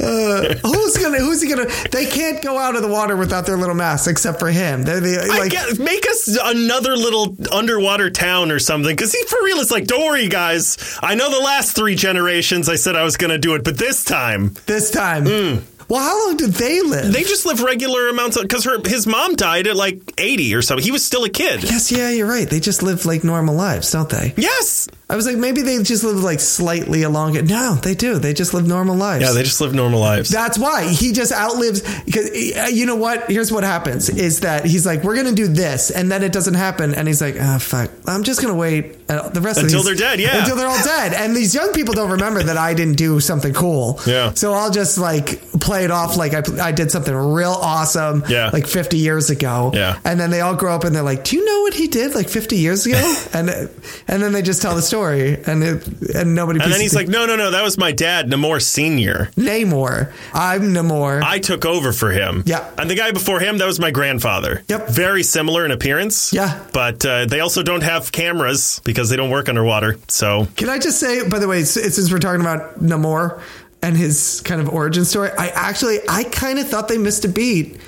Uh, who's gonna? Who's he gonna? They can't go out of the water without their little mask, except for him. They're the like. guess, make us another little underwater town or something. Because he, for real, is like, don't worry, guys. I know the last three generations I said I was to do it, but this time This time. Hmm. Well, how long did they live? They just live regular amounts of. Because her his mom died at like eighty or something. He was still a kid. yes, yeah, you're right. They just live like normal lives, don't they? Yes. I was like, maybe they just live like slightly along it. No, they do. They just live normal lives. Yeah, they just live normal lives. That's why he just outlives because uh, you know what? Here's what happens is that he's like, we're gonna do this, and then it doesn't happen, and he's like, ah, fuck, I'm just gonna wait uh, the rest Until they're dead, yeah. until they're all dead, and these young people don't remember that I didn't do something cool, Yeah. So I'll just like play it off like I, I did something real awesome, Yeah. like 50 years ago, Yeah. and then they all grow up and they're like, do you know what he did like 50 years ago? *laughs* and and then they just tell the story, and it, and nobody. and then he's like, no, no, no, that was my dad, Namor Senior. Namor, I'm Namor. I took over for him. Yeah. And the guy before him, that was my grandfather. Yep. Very similar in appearance. Yeah. But uh, they also don't have cameras because they don't work underwater. So Can I just say, by the way, since we're talking about Namor and his kind of origin story, I actually, I kind of thought they missed a beat.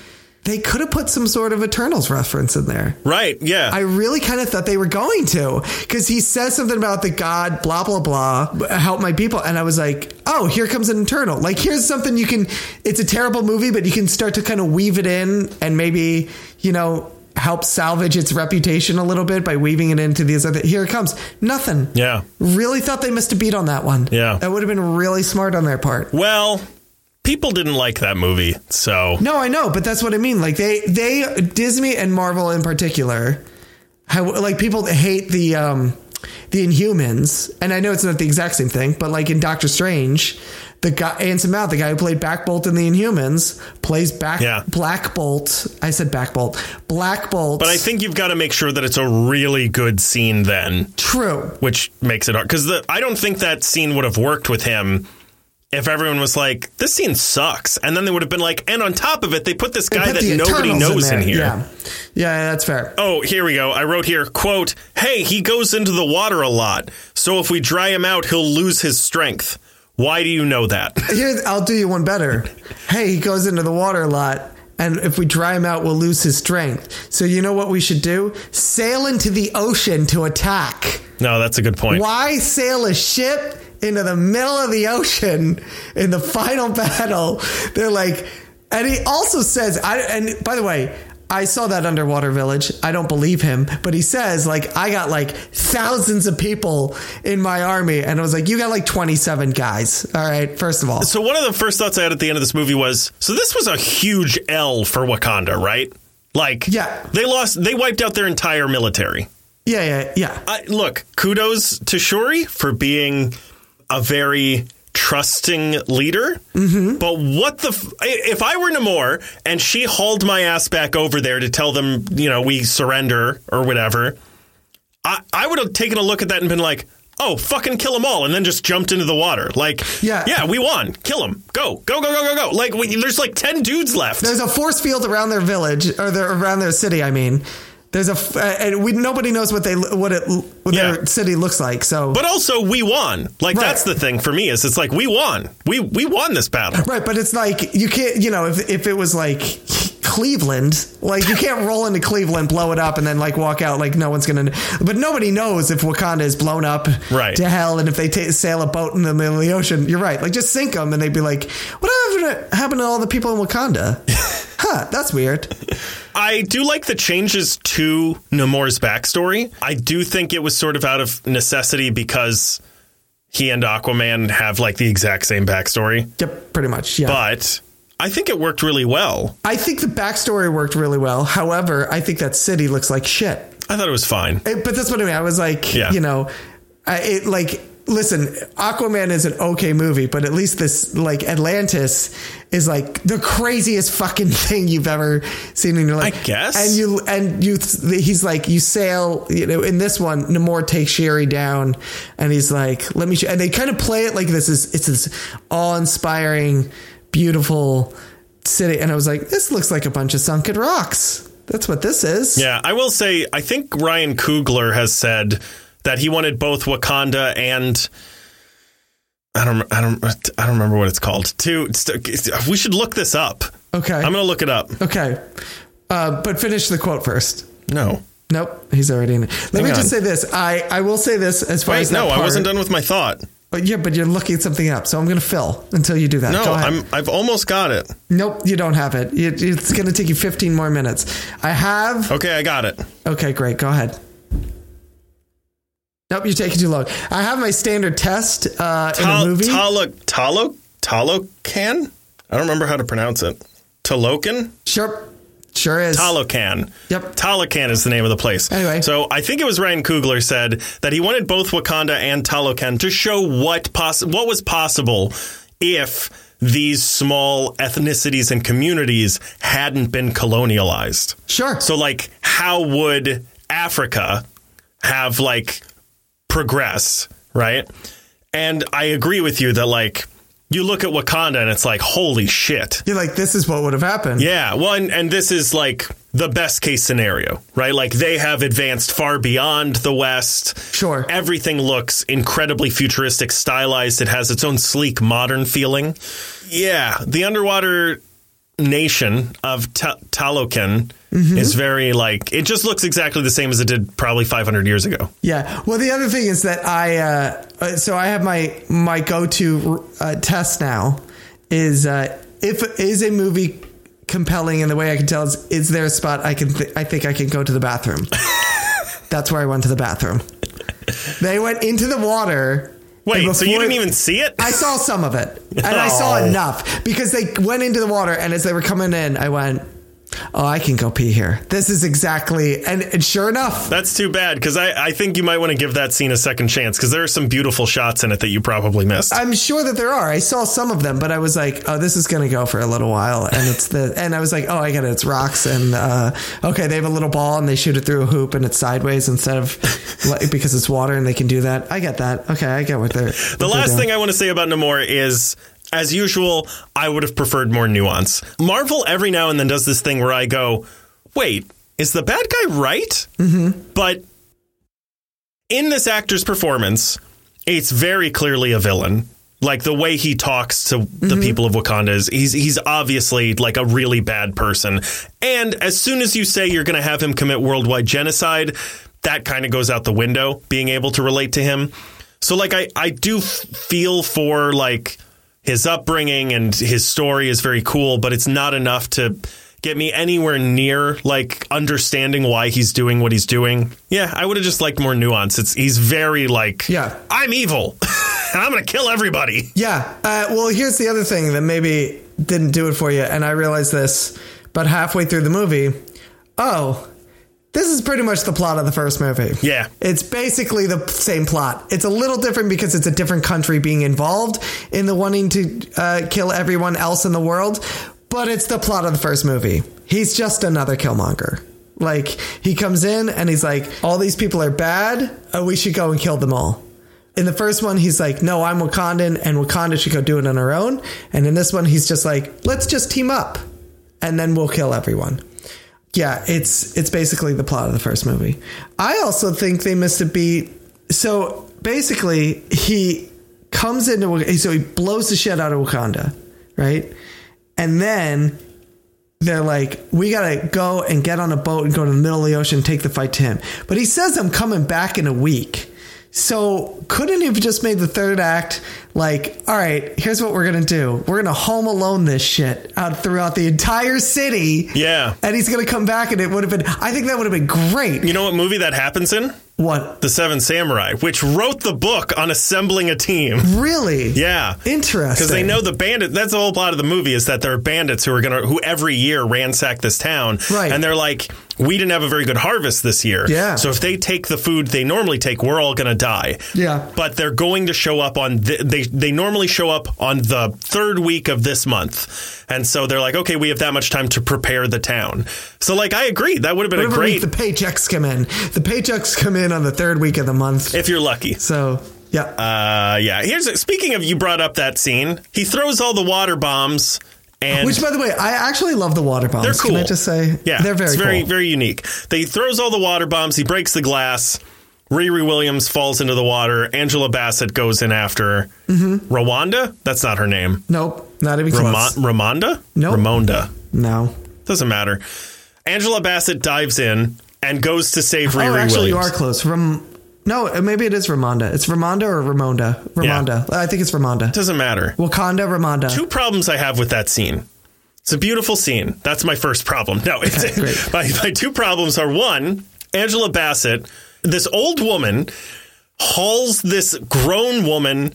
They could have put some sort of Eternals reference in there. right, yeah. I really kind of thought they were going to because he says something about the God, blah, blah, blah, help my people. And I was like, oh, here comes an Eternal. Like, here's something you can, it's a terrible movie, but you can start to kind of weave it in and maybe, you know, help salvage its reputation a little bit by weaving it into these other. Here it comes. Nothing. yeah. Really thought they missed a beat on that one. Yeah. That would have been really smart on their part. Well, people didn't like that movie. So No, I know, but that's what I mean. Like they they Disney and Marvel in particular, how like people hate the um the Inhumans, and I know it's not the exact same thing, but like in Doctor Strange, the guy Anson Mount, the guy who played Back Bolt in the Inhumans, plays back Yeah. Black Bolt. I said Back Bolt, Black Bolt. But I think you've got to make sure that it's a really good scene then, true. which makes it hard. Because I don't think that scene would have worked with him if everyone was like, this scene sucks. And then they would have been like, and on top of it, they put this guy that nobody knows in, there. here. Yeah, yeah, that's fair. Oh, here we go. I wrote here, quote, Hey, he goes into the water a lot. So if we dry him out, he'll lose his strength. Why do you know that? *laughs* Here, I'll do you one better. Hey, he goes into the water a lot. And if we dry him out, we'll lose his strength. So you know what we should do? Sail into the ocean to attack. no, that's a good point. Why sail a ship into the middle of the ocean in the final *laughs* battle? They're like, and he also says, I, and by the way, I saw that underwater village. I don't believe him, but he says like I got like thousands of people in my army, and I was like, you got like twenty seven guys. All right, first of all, So one of the first thoughts I had at the end of this movie was, so this was a huge L for Wakanda, right? Like, Yeah. they lost, they wiped out their entire military. yeah, yeah, yeah. I, look, kudos to Shuri for being a very trusting leader. Mm-hmm. But what the? F- if I were Namor and she hauled my ass back over there to tell them, you know, we surrender or whatever, I, I would have taken a look at that and been like, oh, fucking kill them all, and then just jumped into the water. Like, Yeah. yeah, we won. Kill them. Go, go, go, go, go, go. Like, we, there's like 10 dudes left. There's a force field around their village or their, around their city. I mean, there's a uh, and we nobody knows what they what it what Yeah. their city looks like. So but also, we won. Like, Right. that's the thing for me is it's like, we won. We, we won this battle. right, but it's like you can't you know if if it was like Cleveland, like you can't roll into Cleveland, blow it up, and then like walk out like no one's gonna. But nobody knows if Wakanda is blown up Right. to hell, and if they ta sail a boat in the middle of the ocean. You're right, like just sink them, and they'd be like, what happened to all the people in Wakanda? *laughs* huh, that's weird. I do like the changes to Namor's backstory. I do think it was sort of out of necessity because he and Aquaman have like the exact same backstory. Yep, pretty much. Yeah. But I think it worked really well. I think the backstory worked really well. However, I think that city looks like shit. I thought it was fine. It- but that's what I mean. I was like, Yeah. you know, I, it like. Listen, Aquaman is an okay movie, but at least this like Atlantis is like the craziest fucking *laughs* thing you've ever seen in your life. I guess. And you and you, he's like you sail. You know, in this one, Namor takes Shuri down, and he's like, "Let me." Show, and they kind of play it like this is it's this awe-inspiring beautiful city. And I was like, this looks like a bunch of sunken rocks. That's what this is. Yeah, I will say, I think Ryan Coogler has said that he wanted both Wakanda and I don't, I don't, I don't remember what it's called. To we should look this up. Okay. I'm gonna look it up. Okay. Uh, but finish the quote first. No. Nope, he's already in it. Let Hang me on. just say this. I, I will say this as far Wait, as no, that I wasn't done with my thought. But yeah, but you're looking something up, so I'm going to fill until you do that. No, I'm, I've almost got it. Nope, you don't have it. It- It's going to take you 15 more minutes. I have. Okay, I got it. Okay, great. Go ahead. Nope, you're taking too long. I have my standard test uh, in a movie. Talo, Talo, Talokan? I don't remember how to pronounce it. Talokan? sure, sure is. Talokan. Yep. Talokan is the name of the place. Anyway. So I think it was Ryan Coogler said that he wanted both Wakanda and Talokan to show what poss- what was possible if these small ethnicities and communities hadn't been colonialized. Sure. So like how would Africa have like progressed, right? And I agree with you that like you look at Wakanda and it's like holy shit. You're like, this is what would have happened. Yeah, well, and, and this is like the best case scenario, right? Like they have advanced far beyond the West. Sure. Everything looks incredibly futuristic, stylized. It has its own sleek, modern feeling. Yeah, the underwater nation of Ta- Talokan Mm-hmm. is very like it just looks exactly the same as it did probably 500 years ago. Yeah. Well, the other thing is that I, uh, uh, so I have my my go to uh, test now is uh, if is a movie compelling, and the way I can tell is is there a spot I can th- I think I can go to the bathroom. *laughs* That's where I went to the bathroom. They went into the water. Wait, so you didn't even see it? I saw some of it, and I saw *laughs* Oh. enough because they went into the water, and as they were coming in, I went, "Oh, I can go pee here. This is exactly." And, and sure enough, That's too bad because I, I think you might want to give that scene a second chance because there are some beautiful shots in it that you probably missed. I'm sure that there are. I saw some of them, but I was like, "Oh, this is going to go for a little while." And it's the *laughs* and I was like, "Oh, I get it. It's rocks." And uh, okay, they have a little ball and they shoot it through a hoop and it's sideways instead of *laughs* like, because it's water and they can do that. I get that. Okay, I get what they're. the last thing I want to say about Namor is, as usual, I would have preferred more nuance. Marvel every now and then does this thing where I go, wait, is the bad guy right? Mm-hmm. But in this actor's performance, it's very clearly a villain. Like the way he talks to the people of Wakanda is he's he's obviously like a really bad person. And as soon as you say you're going to have him commit worldwide genocide, that kind of goes out the window being able to relate to him. So like I I do f- feel for like his upbringing and his story is very cool, but it's not enough to get me anywhere near like understanding why he's doing what he's doing. Yeah, I would have just liked more nuance. It's he's very like Yeah. I'm evil. *laughs* and I'm to kill everybody. Yeah. Uh, well, here's the other thing that maybe didn't do it for you, and I realized this, but halfway through the movie, oh, this is pretty much the plot of the first movie. Yeah. It's basically the same plot. It's a little different because it's a different country being involved in the wanting to uh, kill everyone else in the world, but it's the plot of the first movie. He's just another Killmonger. Like, he comes in and he's like, all these people are bad. Uh, we should go and kill them all. In the first one, he's like, no, I'm Wakandan and Wakanda should go do it on our own. And in this one, he's just like, let's just team up and then we'll kill everyone. Yeah, it's it's basically the plot of the first movie. I also think they missed a beat. So basically, he comes into so he blows the shit out of Wakanda, right? And then they're like, we gotta go and get on a boat and go to the middle of the ocean and take the fight to him. But he says I'm coming back in a week. So couldn't have just made the third act like, all right, here's what we're gonna do. We're gonna home alone this shit out throughout the entire city. Yeah. And he's gonna come back and it would have been I think that would have been great. You know what movie that happens in? What? The Seven Samurai, which wrote the book on assembling a team. Really? Yeah. Interesting. Because they know the bandit. That's the whole plot of the movie is that there are bandits who are gonna who every year ransack this town, Right. And they're like, we didn't have a very good harvest this year, Yeah. So if they take the food they normally take, we're all gonna die, Yeah. But they're going to show up on the, they they normally show up on the third week of this month, and so they're like, okay, we have that much time to prepare the town. So like, I agree, that would have been a great the paychecks come in. The paychecks come in on the third week of the month. if you're lucky. So Yeah. Uh, yeah. Here's speaking of you brought up that scene. He throws all the water bombs, and Which, by the way, I actually love the water bombs. they're cool. Can I just say? yeah, they're very it's very cool. very unique. They throws all the water bombs. He breaks the glass. Riri Williams falls into the water. Angela Bassett goes in after Mm-hmm. Rwanda. That's not her name. nope, not even Rama- close. Ramonda. Nope. Ramonda. no. Doesn't matter. Angela Bassett dives in and goes to save Riri oh, actually, Williams. you are close. Ram- no, maybe it is Ramonda. It's Ramonda or Ramonda. Ramonda. I think it's Ramonda. Doesn't matter. Wakanda, Ramonda. two problems I have with that scene. It's a beautiful scene. That's my first problem. No, it's, Okay, great. *laughs* my, my two problems are one, Angela Bassett, this old woman hauls this grown woman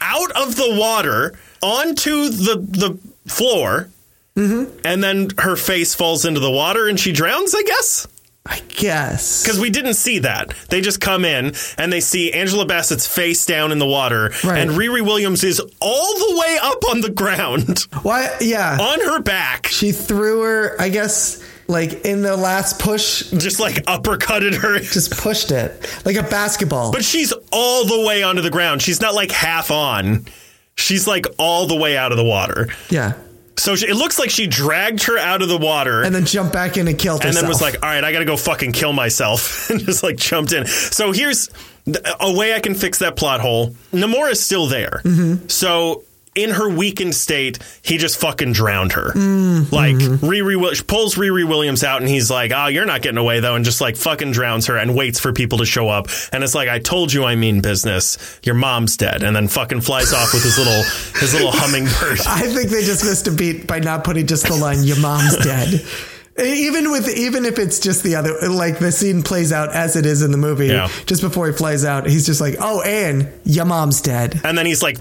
out of the water onto the the floor, Mm-hmm. and then her face falls into the water and she drowns. I guess. I guess. Because we didn't see that. They just come in and they see Angela Bassett's face down in the water, Right. and Riri Williams is all the way up on the ground *laughs* Why? Yeah. on her back, She threw her, I guess, like in the last push, just like uppercutted her. *laughs* just pushed it like a basketball. But she's all the way onto the ground. She's not like half on. She's like all the way out of the water. yeah. So she, it looks like she dragged her out of the water And then jumped back in and killed and herself. And then was like, all right, I got to go fucking kill myself. *laughs* and just like jumped in. So here's a way I can fix that plot hole. Namora's still there. Mm-hmm. So in her weakened state, he just fucking drowned her. Mm-hmm. Like Riri Will- pulls Riri Williams out and he's like, oh, you're not getting away though. And just like fucking drowns her and waits for people to show up. And it's like, I told you I mean business. Your mom's dead. And then fucking flies off with his little, his little *laughs* hummingbird. I think they just missed a beat by not putting just the line "Your mom's dead." *laughs* Even with even if it's just the other, like the scene plays out as it is in the movie. Yeah. Just before he flies out, he's just like, "Oh, and your mom's dead." And then he's like,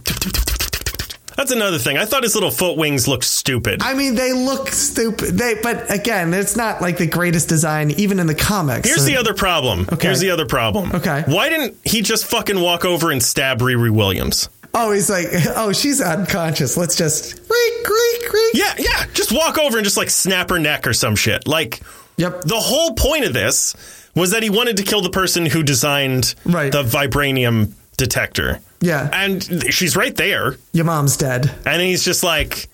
that's another thing. I thought his little foot wings looked stupid. I mean, they look stupid. They, but again, it's not like the greatest design, even in the comics. Here's So- the uh, other problem. Okay. Here's the other problem. Okay. Why didn't he just fucking walk over and stab Riri Williams? Oh, he's like, oh, she's unconscious. Let's just creak, creak, creak. Yeah, yeah. Just walk over and just like snap her neck or some shit. Like, Yep. the whole point of this was that he wanted to kill the person who designed Right. the vibranium detector. Yeah. And she's right there. Your mom's dead. And he's just like,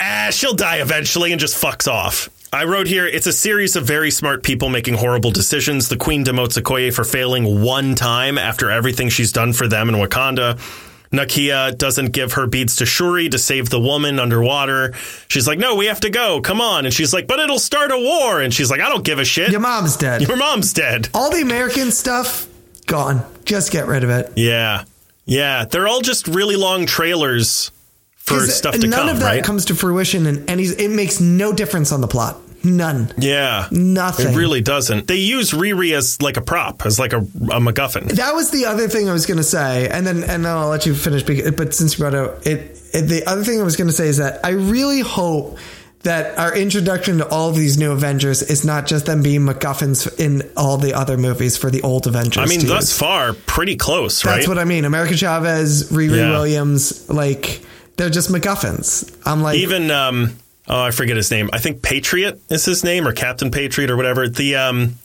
ah, she'll die eventually and just fucks off. I wrote here, it's a series of very smart people making horrible decisions. The queen demotes Okoye for failing one time after everything she's done for them in Wakanda. Nakia doesn't give her beads to Shuri to save the woman underwater. She's like, no, we have to go. Come on. And she's like, but it'll start a war. And she's like, I don't give a shit. Your mom's dead. Your mom's dead. All the American stuff gone. Just get rid of it. Yeah. Yeah. They're all just really long trailers for stuff to none come, of that right? comes to fruition, and any. It makes no difference on the plot. None. Yeah. Nothing. It really doesn't. They use Riri as like a prop, as like a, a MacGuffin. That was the other thing I was going to say, and then and then I'll let you finish. beca- But since you brought out it, it the other thing I was going to say is that I really hope that our introduction to all of these new Avengers is not just them being MacGuffins in all the other movies for the old Avengers. I mean, thus use. far, pretty close, that's right? what I mean. America Chavez, Riri Yeah. Williams, like they're just MacGuffins. I'm like, Even um, oh, I forget his name. I think Patriot is his name, or Captain Patriot, or whatever. The um,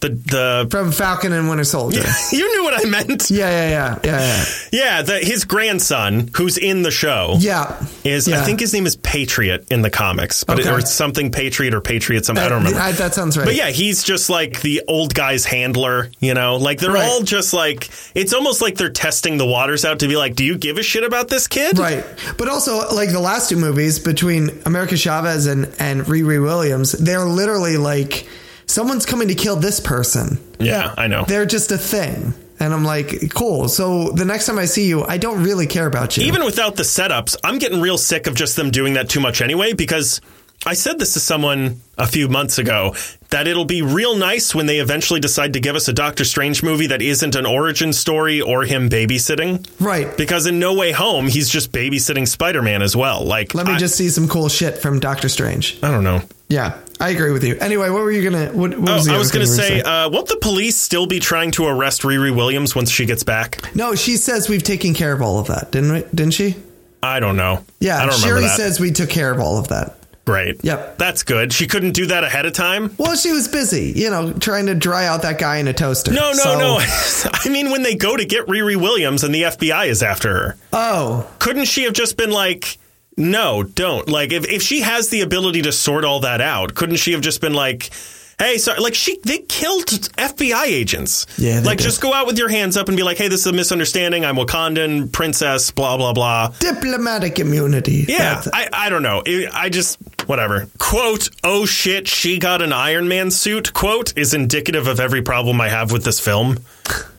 the the from Falcon and Winter Soldier. *laughs* you knew what I meant. Yeah, yeah, yeah, yeah, yeah. Yeah, the, his grandson, who's in the show, Yeah. is Yeah. I think his name is Patriot in the comics, but it, Okay. or something Patriot or Patriot. Something I don't remember. I- that sounds right. But yeah, he's just like the old guy's handler, you know? Like they're Right. all just like it's almost like they're testing the waters out to be like, "Do you give a shit about this kid?" Right. But also, like the last two movies between America Chavez and, and Riri Williams, they're literally like, someone's coming to kill this person. Yeah, I know. They're just a thing. And I'm like, cool. So the next time I see you, I don't really care about you. Even without the setups, I'm getting real sick of just them doing that too much anyway because I said this to someone a few months ago that it'll be real nice when they eventually decide to give us a Doctor Strange movie that isn't an origin story or him babysitting. right. Because in No Way Home, he's just babysitting Spider Man as well. Like, Let me I, just see some cool shit from Doctor Strange. I don't know. Yeah, I agree with you. Anyway, what were you gonna? What, what Oh, was I was going to thing you were say, uh, won't the police still be trying to arrest Riri Williams once she gets back? no, she says we've taken care of all of that, didn't we? Didn't she? I don't know. Yeah, I don't Shuri remember that. says we took care of all of that. Great. Yep. That's good. She couldn't do that ahead of time? Well, she was busy, you know, trying to dry out that guy in a toaster. No, no, So- no. *laughs* I mean, when they go to get Riri Williams and the FBI is after her, Oh, couldn't she have just been like, no, don't? Like, if, if she has the ability to sort all that out, couldn't she have just been like, hey, sorry, like she, they killed FBI agents. Yeah, Like, did. just go out with your hands up and be like, hey, this is a misunderstanding. I'm Wakandan, princess, blah, blah, blah. diplomatic immunity. Yeah, That's- I, I don't know. I just whatever. Quote, oh shit, she got an Iron Man suit, quote, is indicative of every problem I have with this film.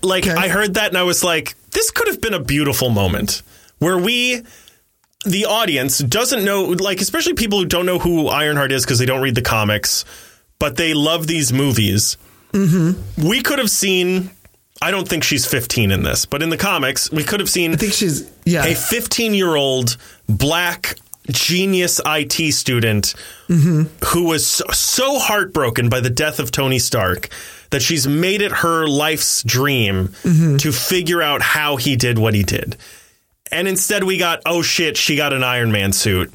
Like Okay. I heard that and I was like, this could have been a beautiful moment where we the audience doesn't know like especially people who don't know who Ironheart is because they don't read the comics, but they love these movies. Mm-hmm. We could have seen I don't think she's 15 in this, but in the comics, we could have seen I think she's yeah. a 15 year old black genius IT student who was so, so heartbroken by the death of Tony Stark that she's made it her life's dream to figure out how he did what he did. And instead we got oh shit, she got an Iron Man suit.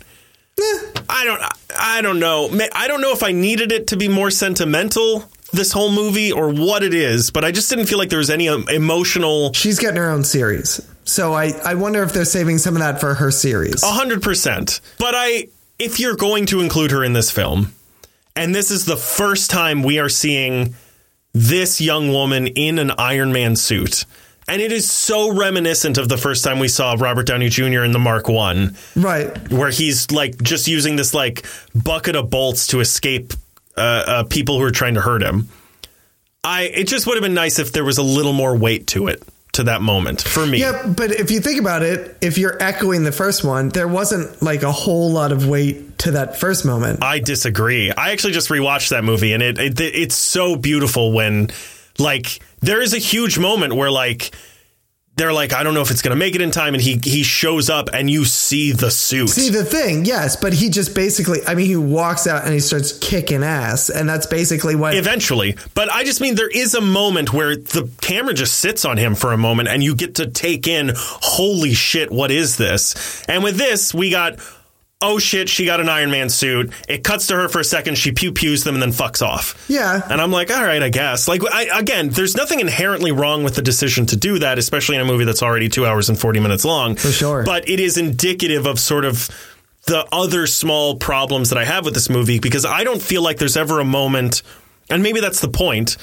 I don't I don't know. I don't know if I needed it to be more sentimental this whole movie or what it is, but I just didn't feel like there was any um, emotional She's getting her own series. So I, I wonder if they're saving some of that for her series. A hundred percent. But I, if you're going to include her in this film, and this is the first time we are seeing this young woman in an Iron Man suit, and it is so reminiscent of the first time we saw Robert Downey Jr. in the Mark One, Right. where he's like just using this like bucket of bolts to escape uh, uh, people who are trying to hurt him. I it just would have been nice if there was a little more weight to it to that moment for me. Yeah, but if you think about it, if you're echoing the first one, there wasn't like a whole lot of weight to that first moment. I disagree. I actually just rewatched that movie, and it, it it's so beautiful when like there is a huge moment where like they're like I don't know if it's gonna make it in time, and he he shows up, and you see the suit. See the thing, yes, but he just basically, I mean, he walks out and he starts kicking ass, and that's basically what. Eventually, but I just mean there is a moment where the camera just sits on him for a moment, and you get to take in, holy shit, what is this? And with this, we got, oh shit, she got an Iron Man suit. It cuts to her for a second, she pew pews them, and then fucks off. yeah, And I'm like, all right, I guess. Like, I, again, there's nothing inherently wrong with the decision to do that, especially in a movie that's already two hours and 40 minutes long. For sure. But it is indicative of sort of the other small problems that I have with this movie because I don't feel like there's ever a moment, and maybe that's the point.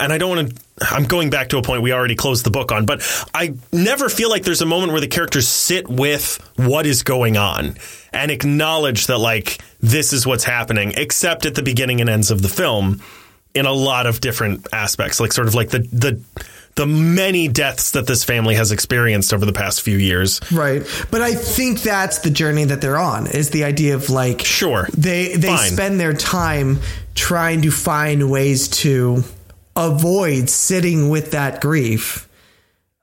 And I don't want to. I'm going back to a point we already closed the book on, but I never feel like there's a moment where the characters sit with what is going on and acknowledge that, like, this is what's happening, except at the beginning and ends of the film in a lot of different aspects, like sort of like the the the many deaths that this family has experienced over the past few years. right. But I think that's the journey that they're on. Is the idea of like, Sure. they they Fine. spend their time trying to find ways to avoid sitting with that grief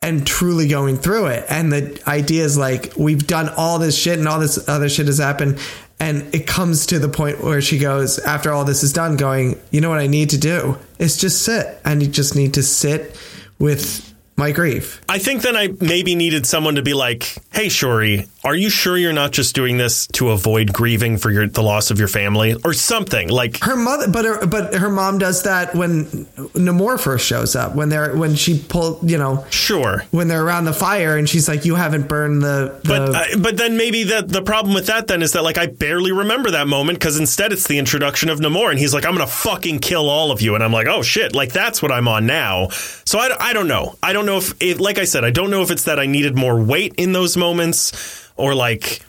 and truly going through it. And the idea is like we've done all this shit and all this other shit has happened. And it comes to the point where she goes, after all this is done, going, you know what I need to do is just sit. I need, just need to sit with my grief. I think then I maybe needed someone to be like, "Hey, Shuri, are you sure you're not just doing this to avoid grieving for your the loss of your family or something?" Like, Her mother, but her, but her mom does that when Namor first shows up. When they're when she pulled, you know, sure. when they're around the fire, and she's like, "You haven't burned the." the But uh, but then maybe the the problem with that then is that like I barely remember that moment because instead it's the introduction of Namor and he's like I'm gonna fucking kill all of you and I'm like oh shit like that's what I'm on now so I, I don't know I don't know if it, like I said I don't know if it's that I needed more weight in those moments or like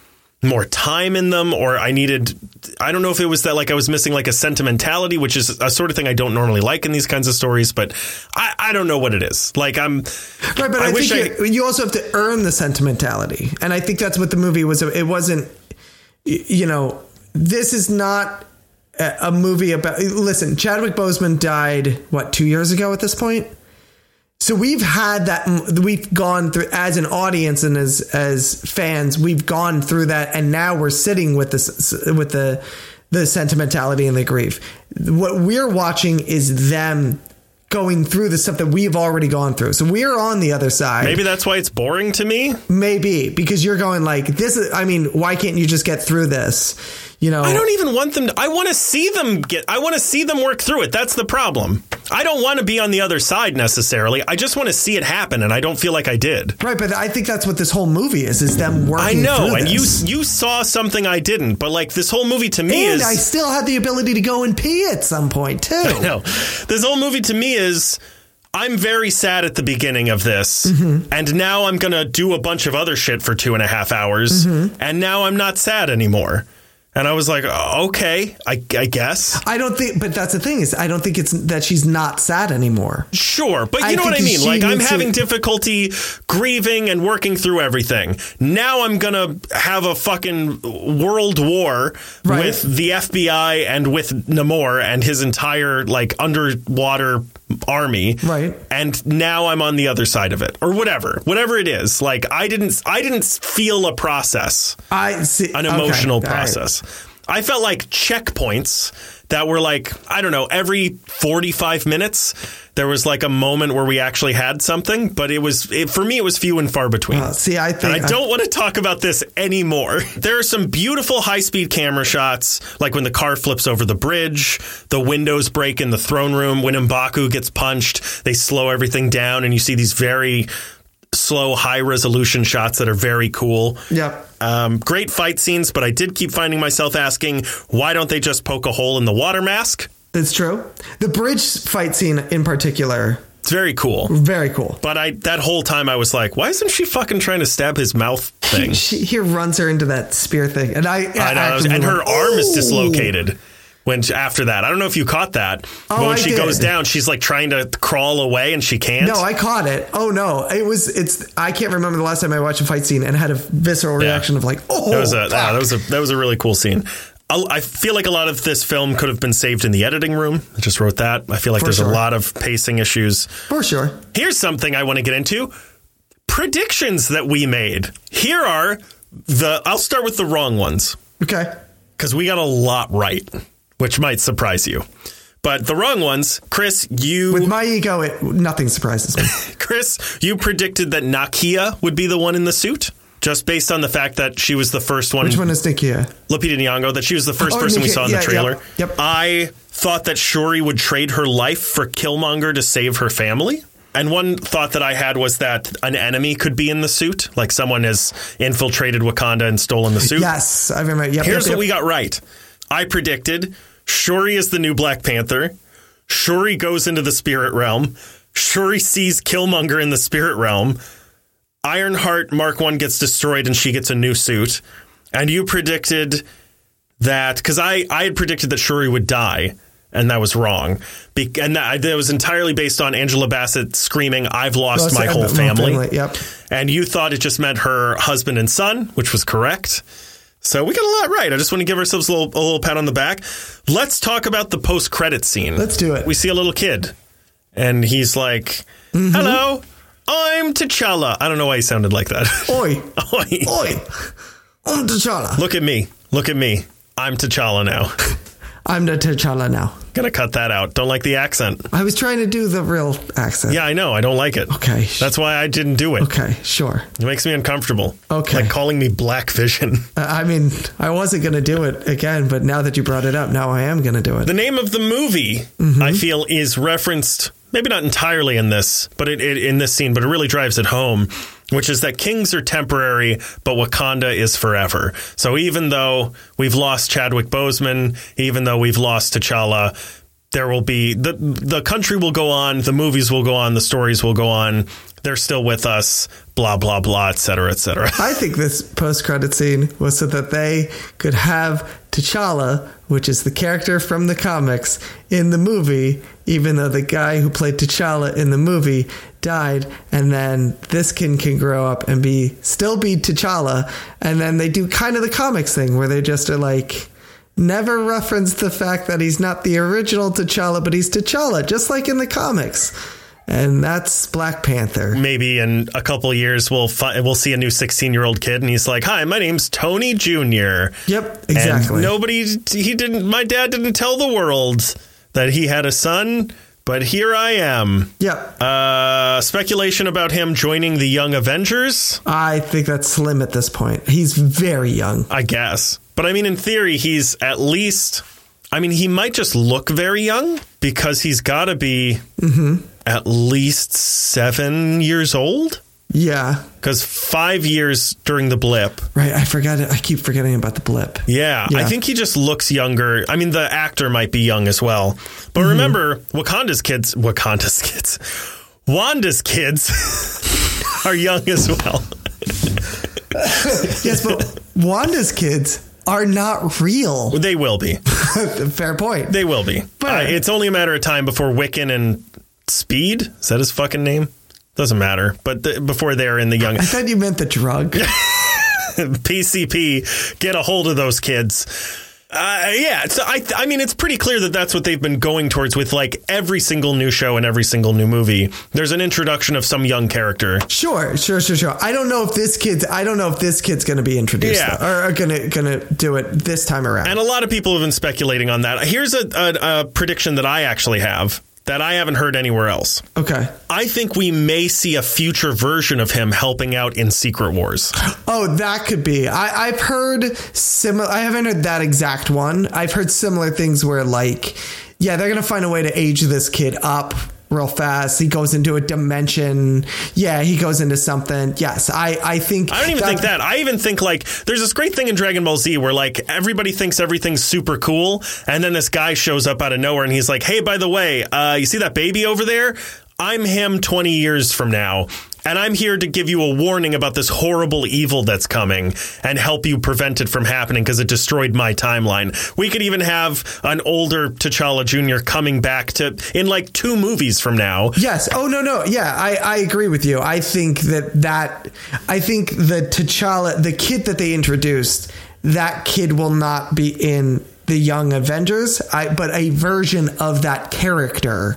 more time in them or I needed I don't know if it was that like I was missing like a sentimentality which is a sort of thing I don't normally like in these kinds of stories but I, I don't know what it is like I'm right, but I, wish think you, you also have to earn the sentimentality, and I think that's what the movie was. It wasn't, you know, this is not a, a movie about. Listen, Chadwick Boseman died what two years ago at this point. So we've had that. We've gone through as an audience and as as fans. We've gone through that, and now we're sitting with this with the the sentimentality and the grief. What we're watching is them going through the stuff that we've already gone through. So we're on the other side. maybe that's why it's boring to me Maybe because you're going like this is I mean, why can't you just get through this? You know, I don't even want them. To, I want to see them get. I want to see them work through it. That's the problem. I don't want to be on the other side necessarily. I just want to see it happen, and I don't feel like I did. right. But I think that's what this whole movie is: is them working. I know, and you this. you saw something I didn't, but like this whole movie to me and is I still had the ability to go and pee at some point too. *laughs* no. This whole movie to me is I'm very sad at the beginning of this, Mm-hmm. and now I'm gonna do a bunch of other shit for two and a half hours, Mm-hmm. and now I'm not sad anymore. And I was like, oh, okay, I, I guess. I don't think, but that's the thing is, I don't think it's that she's not sad anymore. Sure, but you I know what I mean. Like I'm having difficulty grieving and working through everything. Now I'm gonna have a fucking world war Right. with the FBI and with Namor and his entire like underwater army. Right. And now I'm on the other side of it, or whatever, whatever it is. Like I didn't, I didn't feel a process I see an emotional right. process. I felt like checkpoints that were like, I don't know, every 45 minutes, there was like a moment where we actually had something, but it was, it, for me, it was few and far between. Uh, see, I think and I don't want to talk about this anymore. *laughs* There are some beautiful high speed camera shots, like when the car flips over the bridge, the windows break in the throne room, when Mbaku gets punched, they slow everything down, and you see these very slow, high resolution shots that are very cool. Yep. Um, great fight scenes, but I did keep finding myself asking, why don't they just poke a hole in the water mask? That's true. The bridge fight scene in particular, It's very cool. very cool. But I that whole time I was like, why isn't she fucking trying to stab his mouth *laughs* thing? She, he runs her into that spear thing, and I, I know, actively and her arm is dislocated. When after that, I don't know if you caught that. but Oh, when I she did. goes down, she's like trying to crawl away and she can't. No, I caught it. Oh no, it was. It's. I can't remember the last time I watched a fight scene and had a visceral Yeah. reaction of like, oh, that was a yeah, that was a that was a really cool scene. I I feel like a lot of this film could have been saved in the editing room. I just wrote that. I feel like For there's sure. a lot of pacing issues. for sure. Here's something I want to get into predictions that we made. Here are the, I'll start with the wrong ones Okay. because we got a lot right, which might surprise you. But the wrong ones, Chris, you, With my ego, it nothing surprises me. *laughs* Chris, you predicted that Nakia would be the one in the suit. Just based on the fact that she was the first one, Which one is Nakia? Lupita Nyong'o, that she was the oh, first Oh, person we saw in yeah, the trailer. yep, yep. I thought that Shuri would trade her life for Killmonger to save her family. And one thought that I had was that an enemy could be in the suit, like someone has infiltrated Wakanda and stolen the suit. Yes, I remember. Yep, Here's yep, what we got right. I predicted Shuri is the new Black Panther. Shuri goes into the spirit realm. Shuri sees Killmonger in the spirit realm. Ironheart Mark 1 gets destroyed and she gets a new suit. And you predicted that because I, I had predicted that Shuri would die, and that was wrong. Be, and that, that was entirely based on Angela Bassett screaming, I've lost Lost my my whole family, family. yep. And you thought it just meant her husband and son, which was correct. So we got a lot right. I just want to give ourselves a little, a little pat on the back. Let's talk about the post credit scene. Let's do it. We see a little kid, and he's like, Mm-hmm. "Hello, I'm T'Challa." I don't know why he sounded like that. *laughs* Oi, Oi. oi, I'm T'Challa. Look at me. Look at me. I'm T'Challa now. *laughs* I'm the T'Challa now. Gonna cut that out. Don't like the accent. I was trying to do the real accent. Yeah, I know. I don't like it. Okay. That's why I didn't do it. Okay, sure. It makes me uncomfortable. Okay. Like calling me Black Vision. *laughs* Uh, I mean, I wasn't to do it again, but now that you brought it up, now I am to do it. The name of the movie, Mm-hmm. I feel, is referenced, maybe not entirely in this, but it, it in this scene, but it really drives it home, which is that kings are temporary, but Wakanda is forever. So even though we've lost Chadwick Boseman, even though we've lost T'Challa, there will be the the country will go on, the movies will go on, the stories will go on. They're still with us, blah blah blah, et cetera, et cetera. I think this post credit scene was so that they could have T'Challa, which is the character from the comics, in the movie, even though the guy who played T'Challa in the movie died, and then this kid can grow up and be still be T'Challa, and then they do kind of the comics thing where they just are like never reference the fact that he's not the original T'Challa, but he's T'Challa, just like in the comics. And that's Black Panther. maybe in a couple years we'll fi- we'll see a new 16 year old kid and he's like hi my name's tony jr Yep, exactly. and nobody he didn't my dad didn't tell the world that he had a son but here i am Yep. uh speculation about him joining the young avengers I think that's slim at this point. He's very young. i guess But I mean, in theory, he's at least. I mean, he might just look very young because he's got to be at least seven years old. Yeah. Because five years during the blip. Right. I forgot it. I keep forgetting about the blip. Yeah, I think he just looks younger. I mean, the actor might be young as well. But remember, Wakanda's kids, Wakanda's kids, Wanda's kids *laughs* are young as well. Yes, but Wanda's kids are not real. They will be. *laughs* Fair point. They will be. But- Uh, it's only a matter of time before Wiccan and Speed, is that his fucking name? Doesn't matter. But before they're in the young I thought you meant the drug. *laughs* PCP, get a hold of those kids. Uh, yeah, so I, I mean, it's pretty clear that that's what they've been going towards with like every single new show and every single new movie. There's an introduction of some young character. Sure, sure, sure, sure. I don't know if this kid's. I don't know if this kid's going to be introduced Yeah. though, or are gonna gonna do it this time around. And a lot of people have been speculating on that. Here's a, a, a prediction that I actually have that I haven't heard anywhere else. okay. I think we may see a future version of him helping out in Secret Wars. Oh, that could be. I, I've heard similar. I haven't heard that exact one. I've heard similar things where, like, yeah, they're gonna find a way to age this kid up real fast. He goes into a dimension. Yeah, he goes into something. Yes, I. I think. I don't even think that. I even think like there's this great thing in Dragon Ball Z where like everybody thinks everything's super cool, and then this guy shows up out of nowhere and he's like, "Hey, by the way, uh, you see that baby over there? I'm him 20 years from now." And I'm here to give you a warning about this horrible evil that's coming and help you prevent it from happening because it destroyed my timeline. We could even have an older T'Challa Jr. coming back to in like two movies from now. Yes. Oh no, no. Yeah, I, I agree with you. I think that that I think the T'Challa, the kid that they introduced, that kid will not be in the Young Avengers. I, but a version of that character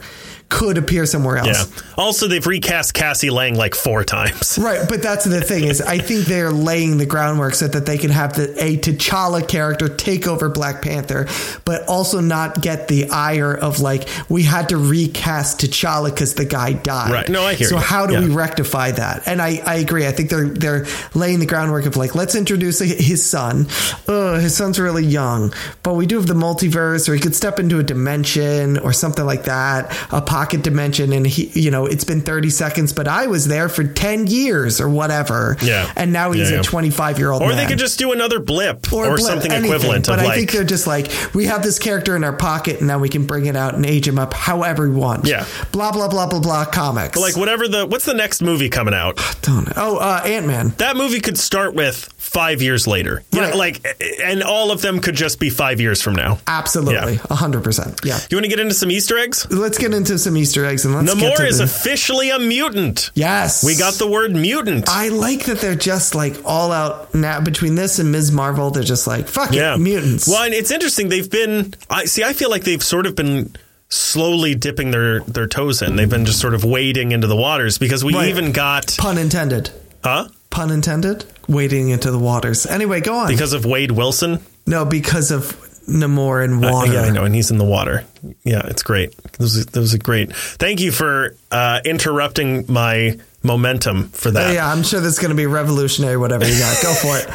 could appear somewhere else. Yeah. Also, they've recast Cassie Lang like four times. *laughs* Right, but that's the thing is, I think they're laying the groundwork so that they can have the, a T'Challa character take over Black Panther, but also not get the ire of like we had to recast T'Challa because the guy died. Right. No, I hear So you. how do Yeah. we rectify that? And I, I agree. I think they're they're laying the groundwork of like let's introduce his son. Oh, his son's really young, but we do have the multiverse, or he could step into a dimension or something like that, a pocket dimension, and he, you know, it's been thirty seconds, but I was there for ten years or whatever. Yeah. and now he's Yeah, yeah. a twenty-five year old. Or they could just do another blip or, blip, something anything. equivalent But I like think they're just like we have this character in our pocket, and now we can bring it out and age him up however we want. Yeah. blah blah blah blah blah. Comics like whatever the what's the next movie coming out? Don't know. Oh, uh, Ant Man. That movie could start with five years later. You know, Right. like and all of them could just be five years from now. Absolutely, Yeah. a hundred percent. Yeah. You want to get into some Easter eggs? Let's get into some Easter eggs and let's get Namor is the, officially a mutant. yes. We got the word mutant. I like that they're just like all out now between this and Ms. Marvel. They're just like fuck yeah, it, mutants. Well, and it's interesting. They've been. I see. I feel like they've sort of been slowly dipping their their toes in. They've been just sort of wading into the waters because we Right. even got Pun intended. huh Pun intended. Wading into the waters. Anyway, go on. because of Wade Wilson. no, because of Namor and water. Yeah, I know, and he's in the water. Yeah, it's great. That was, are great. Thank you for uh, interrupting my momentum for that. Yeah, I'm sure that's going to be revolutionary. Whatever you got, go for it.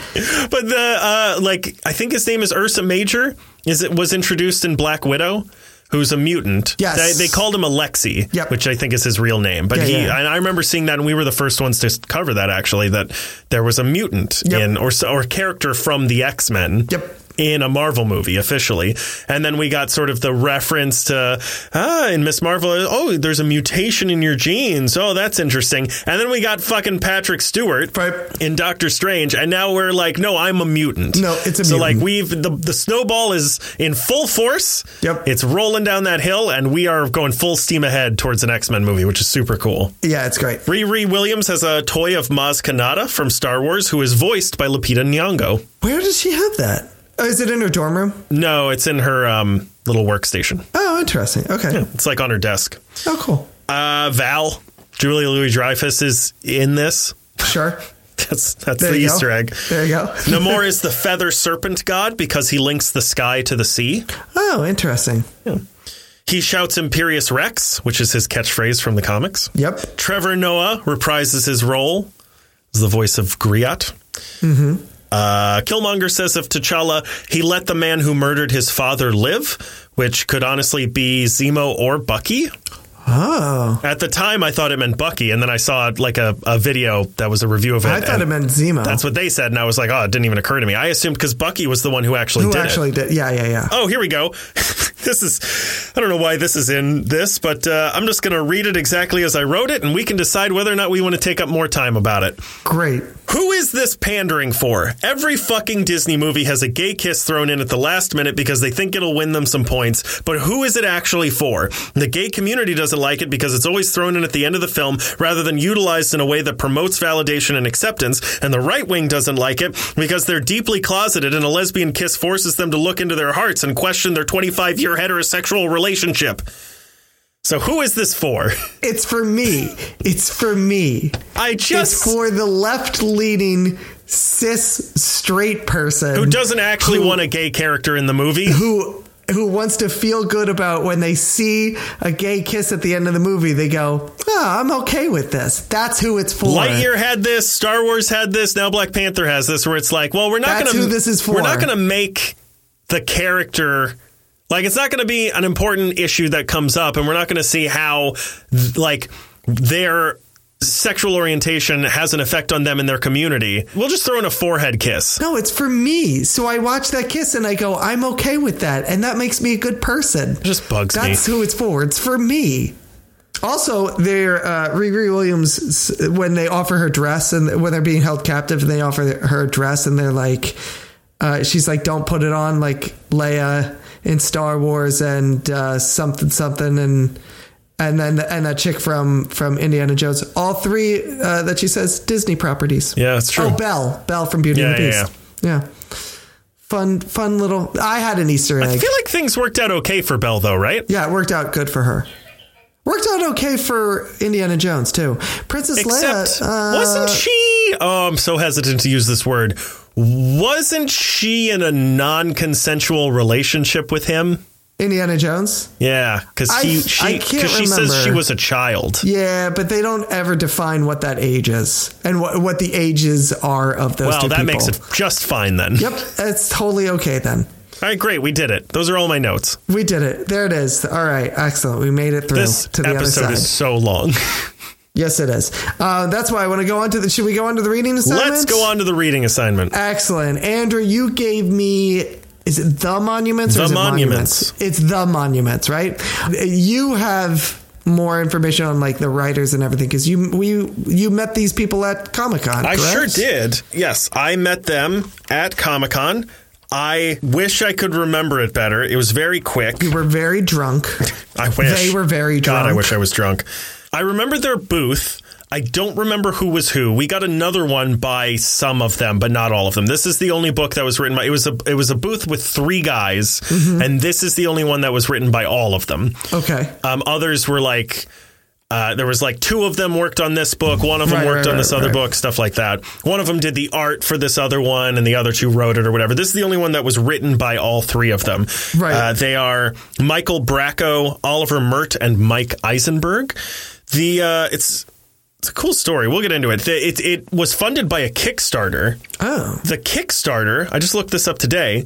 *laughs* But the uh, like, I think his name is Ursa Major. Is it was introduced in Black Widow? Who's a mutant? Yes. they, they called him Alexi, Yep. which I think is his real name. But Yeah, he, yeah. and I remember seeing that, and we were the first ones to cover that. Actually, that there was a mutant Yep. in or or a character from the X Men. Yep. In a Marvel movie officially. And then we got sort of the reference to, ah, in Miss Marvel, oh, there's a mutation in your genes. Oh, that's interesting. And then we got fucking Patrick Stewart Right. in Doctor Strange. And now we're like, no, I'm a mutant. No, it's a so mutant. like we've, the, the snowball is in full force. Yep. It's rolling down that hill and we are going full steam ahead towards an X-Men movie, which is super cool. Yeah, it's great. Riri Williams has a toy of Maz Kanata from Star Wars, who is voiced by Lupita Nyong'o. Where does she have that? Oh, is it in her dorm room? No, it's in her um, little workstation. Oh, interesting. Okay. It's like on her desk. Oh, cool. Uh, Val, Julia Louis Dreyfus is in this. Sure. *laughs* That's that's There the you go. Easter egg. There you go. *laughs* Namor is the feather serpent god because he links the sky to the sea. Oh, interesting. He shouts Imperious Rex, which is his catchphrase from the comics. Yep. Trevor Noah reprises his role as the voice of Griot. Mm-hmm. Uh, Killmonger says of T'Challa, he let the man who murdered his father live, which could honestly be Zemo or Bucky. Oh. At the time, I thought it meant Bucky, and then I saw like a, a video that was a review of it. I thought it meant Zemo. That's what they said, and I was like, oh, it didn't even occur to me. I assumed because Bucky was the one who actually Who did actually it. did? Yeah, yeah, yeah. Oh, here we go. *laughs* this is, I don't know why this is in this, but uh, I'm just going to read it exactly as I wrote it, and we can decide whether or not we want to take up more time about it. Great. Who is this pandering for? Every fucking Disney movie has a gay kiss thrown in at the last minute because they think it'll win them some points, but who is it actually for? The gay community doesn't like it because it's always thrown in at the end of the film rather than utilized in a way that promotes validation and acceptance, and the right wing doesn't like it because they're deeply closeted and a lesbian kiss forces them to look into their hearts and question their 25 year heterosexual relationship. So who is this for? *laughs* It's for me. It's for me. I just It's for the left leaning cis straight person who doesn't actually want a gay character in the movie. who who wants to feel good about when they see a gay kiss at the end of the movie, they go, oh, I'm okay with this. That's who it's for. Lightyear had this, Star Wars had this, now Black Panther has this, where it's like, well, we're not going to this is We're not going to make the character like it's not going to be an important issue that comes up, and we're not going to see how like their sexual orientation has an effect on them in their community. We'll just throw in a forehead kiss. No, it's for me. So I watch that kiss and I go, I'm okay with that. And that makes me a good person. Just bugs That's me. who it's for. It's for me. Also, they're uh, Riri Williams when they offer her dress and when they're being held captive, and they offer her dress, and they're like, uh, she's like, "Don't put it on," like Leia in Star Wars and uh, something something, and and then and that chick from from Indiana Jones. All three uh, that she says Disney properties. Yeah, it's true. Oh, Belle, Belle from Beauty and the Yeah, Beast. Yeah, fun, fun little. I had an Easter egg. I feel like things worked out okay for Belle, though, right? Yeah, it worked out good for her. Worked out okay for Indiana Jones too. Princess Except, Leia uh, wasn't she? Oh, I'm so hesitant to use this word. Wasn't she in a non-consensual relationship with him? Indiana Jones. Yeah, because I- he I she can't she says she was a child. Yeah, but they don't ever define what that age is and what what the ages are of those Well, that people. makes it just fine then. Yep, it's totally okay then. All right, great, we did it. Those are all my notes. We did it. There it is. All right, excellent. We made it through This to the other episode side. is so long. *laughs* yes, it is. Uh, that's why I want to go on to the. Should we go on to the reading assignments? Let's go on to the reading assignment. Excellent. Andrew, you gave me is it the monuments or The is it Monuments. It's the monuments, right? You have more information on like the writers and everything because you we you met these people at Comic Con. I sure did. Yes, I met them at Comic Con. I wish I could remember it better. It was very quick. We were very drunk. *laughs* I wish. They were very drunk. God, I wish I was drunk. I remember their booth. I don't remember who was who. We got another one by some of them, but not all of them. This is the only book that was written by. It was a it was a booth with three guys, Mm-hmm. and this is the only one that was written by all of them. Okay. Um, others were like. Uh, there was like two of them worked on this book. One of them Right, worked right, on this right, other book, stuff like that. One of them did the art for this other one, and the other two wrote it or whatever. This is the only one that was written by all three of them. Right. Uh, they are Michael Bracco, Oliver Mertz, and Mike Isenberg. The uh, it's it's a cool story. We'll get into it. The, it. It was funded by a Kickstarter. Oh. The Kickstarter. I just looked this up today.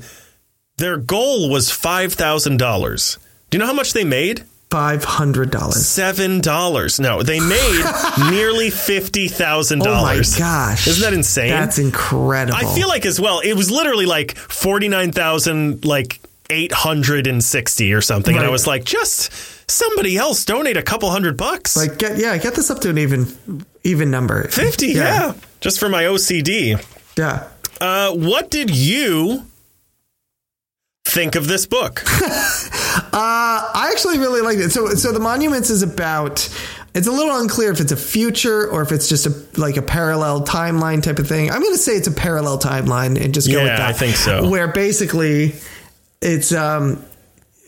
Their goal was five thousand dollars. Do you know how much they made? Five hundred dollars. Seven dollars. No, they made *laughs* nearly fifty thousand Oh my dollars. gosh. Isn't that insane? That's incredible. I feel like as well. It was literally like forty nine thousand, like eight hundred and sixty or something, and I was like, just somebody else donate a couple hundred bucks. like get yeah, get this up to an even even number. fifty, yeah. just for my OCD. Yeah. Uh, what did you think of this book? *laughs* uh, I actually really liked it. So, so the monuments is about. It's a little unclear if it's a future or if it's just a like a parallel timeline type of thing. I'm going to say it's a parallel timeline and just go with Yeah, that. I think so. Where basically, it's um,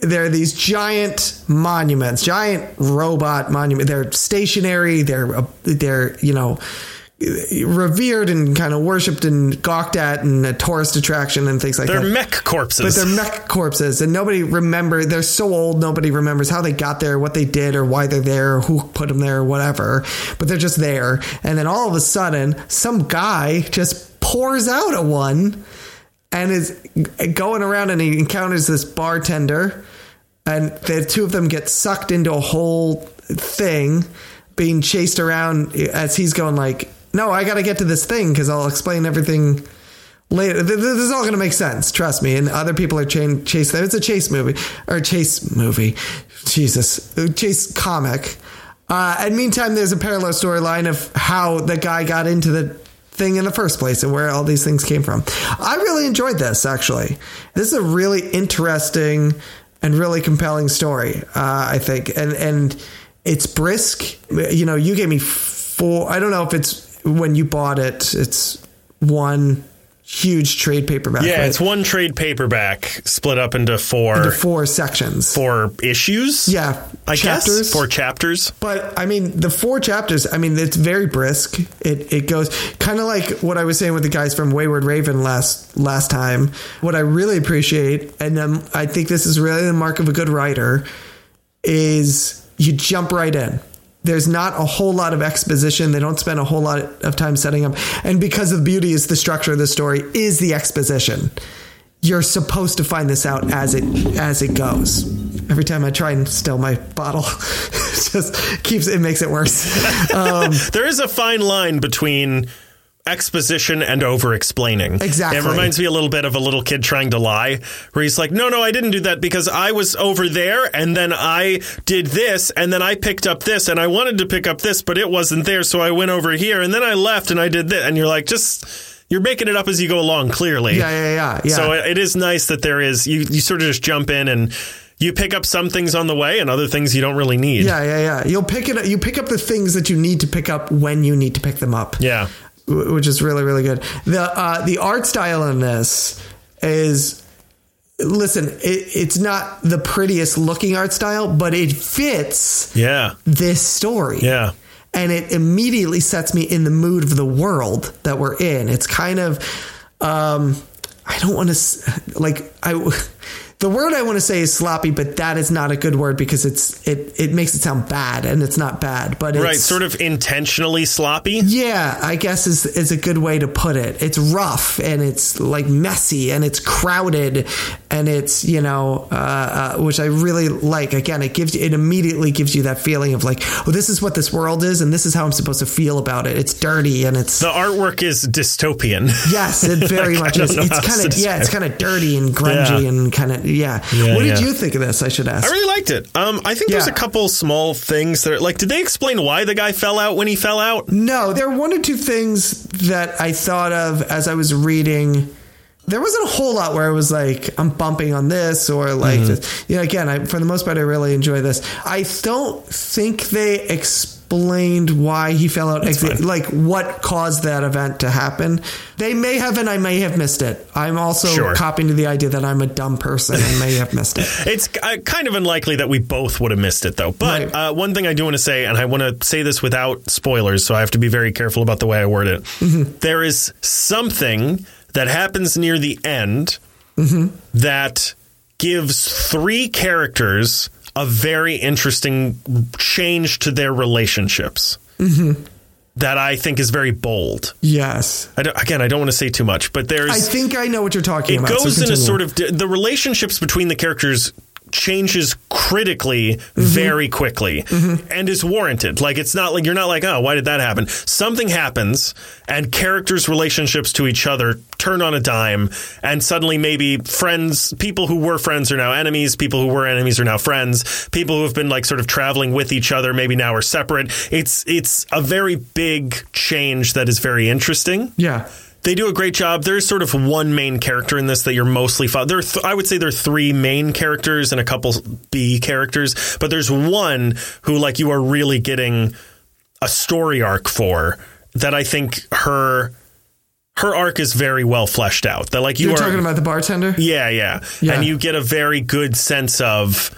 there are these giant monuments, giant robot monument. They're stationary. They're uh, they're you know revered and kind of worshipped and gawked at and a tourist attraction and things like that. They're that. mech corpses. But they're mech corpses, and nobody remember. They're so old, nobody remembers how they got there, what they did, or why they're there, or who put them there, or whatever. But they're just there, and then all of a sudden, some guy just pours out a one and is going around and he encounters this bartender and the two of them get sucked into a whole thing being chased around as he's going like no i gotta get to this thing because i'll explain everything later this is all gonna make sense trust me and other people are chain chase it's a chase movie or chase movie jesus chase comic uh, and meantime there's a parallel storyline of how the guy got into the thing in the first place and where all these things came from. I really enjoyed this actually. This is a really interesting and really compelling story, uh, I think. And and it's brisk. You know, you gave me four. I don't know if it's when you bought it. It's one huge trade paperback. Yeah, right? it's one trade paperback split up into four into four sections. four issues. Yeah, I chapters. guess four chapters. But I mean, the four chapters. I mean, it's very brisk. It it goes kind of like what I was saying with the guys from Wayward Raven last last time. What I really appreciate, and um, I think this is really the mark of a good writer, is you jump right in. There's not a whole lot of exposition. They don't spend a whole lot of time setting up, and because of beauty is the structure of the story is the exposition. You're supposed to find this out as it as it goes. Every time I try and steal my bottle, *laughs* it just keeps it makes it worse. *laughs* Um, There is a fine line between exposition and over explaining. Exactly. It reminds me a little bit of a little kid trying to lie, where he's like, no, no, I didn't do that because I was over there and then I did this and then I picked up this and I wanted to pick up this, but it wasn't there. So I went over here and then I left and I did this. And you're like, just, you're making it up as you go along, clearly. yeah, yeah, yeah, yeah. So it, is nice that there is, you, you sort of just jump in and you pick up some things on the way and other things you don't really need. yeah, yeah, yeah. You'll pick it. You pick up the things that you need to pick up when you need to pick them up. Yeah. Wh- which is really really good. The uh, the art style in this is listen, it, it's not the prettiest looking art style, but it fits Yeah. this story. Yeah. And it immediately sets me in the mood of the world that we're in. It's kind of um I don't want to like I the word I want to say is sloppy, but that is not a good word because it's it it makes it sound bad and it's not bad, but it's Right. Sort of intentionally sloppy. yeah, I guess is is a good way to put it. It's rough and it's like messy and it's crowded and it's you know uh, uh, which I really like. Again, it gives it immediately gives you that feeling of like, oh, this is what this world is and this is how I'm supposed to feel about it. It's dirty and it's The artwork is dystopian. yes, it very *laughs* much is. It's kind of yeah, it's kind of dirty and grungy Yeah. and kind of yeah. Yeah, What did yeah. you think of this? I should ask. I really liked it. Um, I think there's a couple small things that are like, did they explain why the guy fell out when he fell out? No, there are one or two things that I thought of as I was reading. There wasn't a whole lot where I was like, I'm bumping on this or like, Mm-hmm. this. you know, again, I, for the most part, I really enjoy this. I don't think they explained why he fell out, like what caused that event to happen. They may have, and I may have missed it. I'm also Sure. copying to the idea that I'm a dumb person and may have missed it. *laughs* It's uh, kind of unlikely that we both would have missed it, though. But Right. uh, one thing I do want to say, and I want to say this without spoilers, so I have to be very careful about the way I word it. Mm-hmm. There is something that happens near the end Mm-hmm. that gives three characters a very interesting change to their relationships. Mm-hmm. That I think is very bold. Yes. I don't, again, I don't want to say too much, but there's I think I know what you're talking it about. so goes in a sort of the relationships between the characters changes critically Mm-hmm. very quickly and is warranted like it's not like you're not like oh why did that happen something happens and characters relationships to each other turn on a dime and suddenly maybe friends people who were friends are now enemies people who were enemies are now friends people who have been like sort of traveling with each other maybe now are separate it's it's a very big change that is very interesting Yeah. They do a great job. There's sort of one main character in this that you're mostly fo- there. Th- I would say there are three main characters and a couple B characters, but there's one who like you are really getting a story arc for that. I think her her arc is very well fleshed out. That like you You're are talking about the bartender? yeah, yeah, Yeah. and you get a very good sense of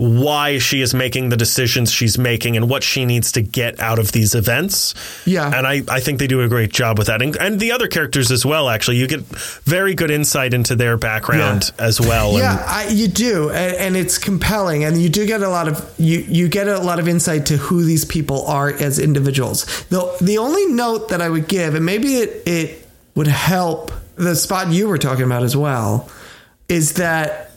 why she is making the decisions she's making and what she needs to get out of these events. Yeah. And I, I think they do a great job with that. And, and the other characters as well, actually. You get very good insight into their background as well. Yeah, I, you do, and, and it's compelling, and you do get a lot of you you get a lot of insight to who these people are as individuals. the The only note that I would give, and maybe it it would help the spot you were talking about as well is that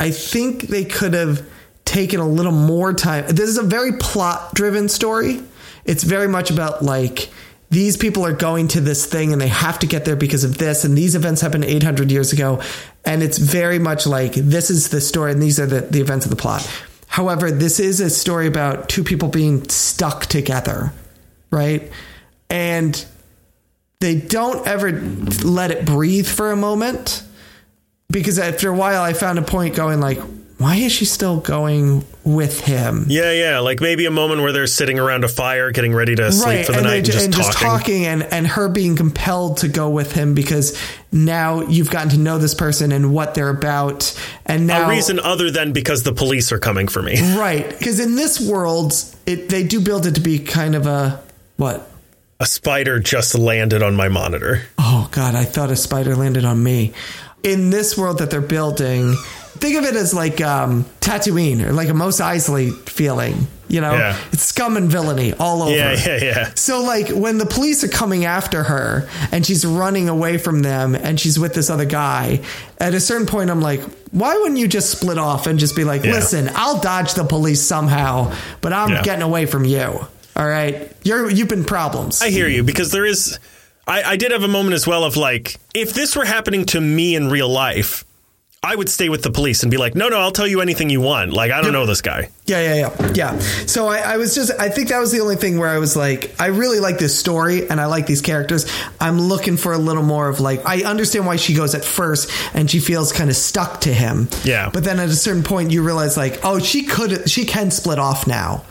I think they could have taken a little more time. This is a very plot driven story. It's very much about like these people are going to this thing and they have to get there because of this and these events happened 800 years ago and it's very much like this is the story and these are the, the events of the plot however this is a story about two people being stuck together right and they don't ever let it breathe for a moment because after a while i found a point going like why is she still going with him? Yeah, yeah. Like maybe a moment where they're sitting around a fire, getting ready to sleep right. for the and night, and, just, and talking. just talking, and and her being compelled to go with him because now you've gotten to know this person and what they're about, and now a reason other than because the police are coming for me, *laughs* right? Because in this world, it they do build it to be kind of a what a spider just landed on my monitor. Oh God, I thought a spider landed on me. In this world that they're building, think of it as like um, Tatooine or like a Mos Eisley feeling. You know, yeah. it's scum and villainy all over. Yeah, yeah, yeah. So like when the police are coming after her and she's running away from them and she's with this other guy, at a certain point I'm like, why wouldn't you just split off and just be like, yeah. listen, I'll dodge the police somehow, but I'm yeah. getting away from you. All right, you're you've been problems. I hear you because there is. I, I did have a moment as well of like, if this were happening to me in real life, I would stay with the police and be like, no, no, I'll tell you anything you want. Like, I don't yep. know this guy. Yeah, yeah, yeah. Yeah. So I, I, was just, I think that was the only thing where I was like, I really like this story and I like these characters. I'm looking for a little more of like, I understand why she goes at first and she feels kind of stuck to him. Yeah. But then at a certain point, you realize like, oh, she could, she can split off now.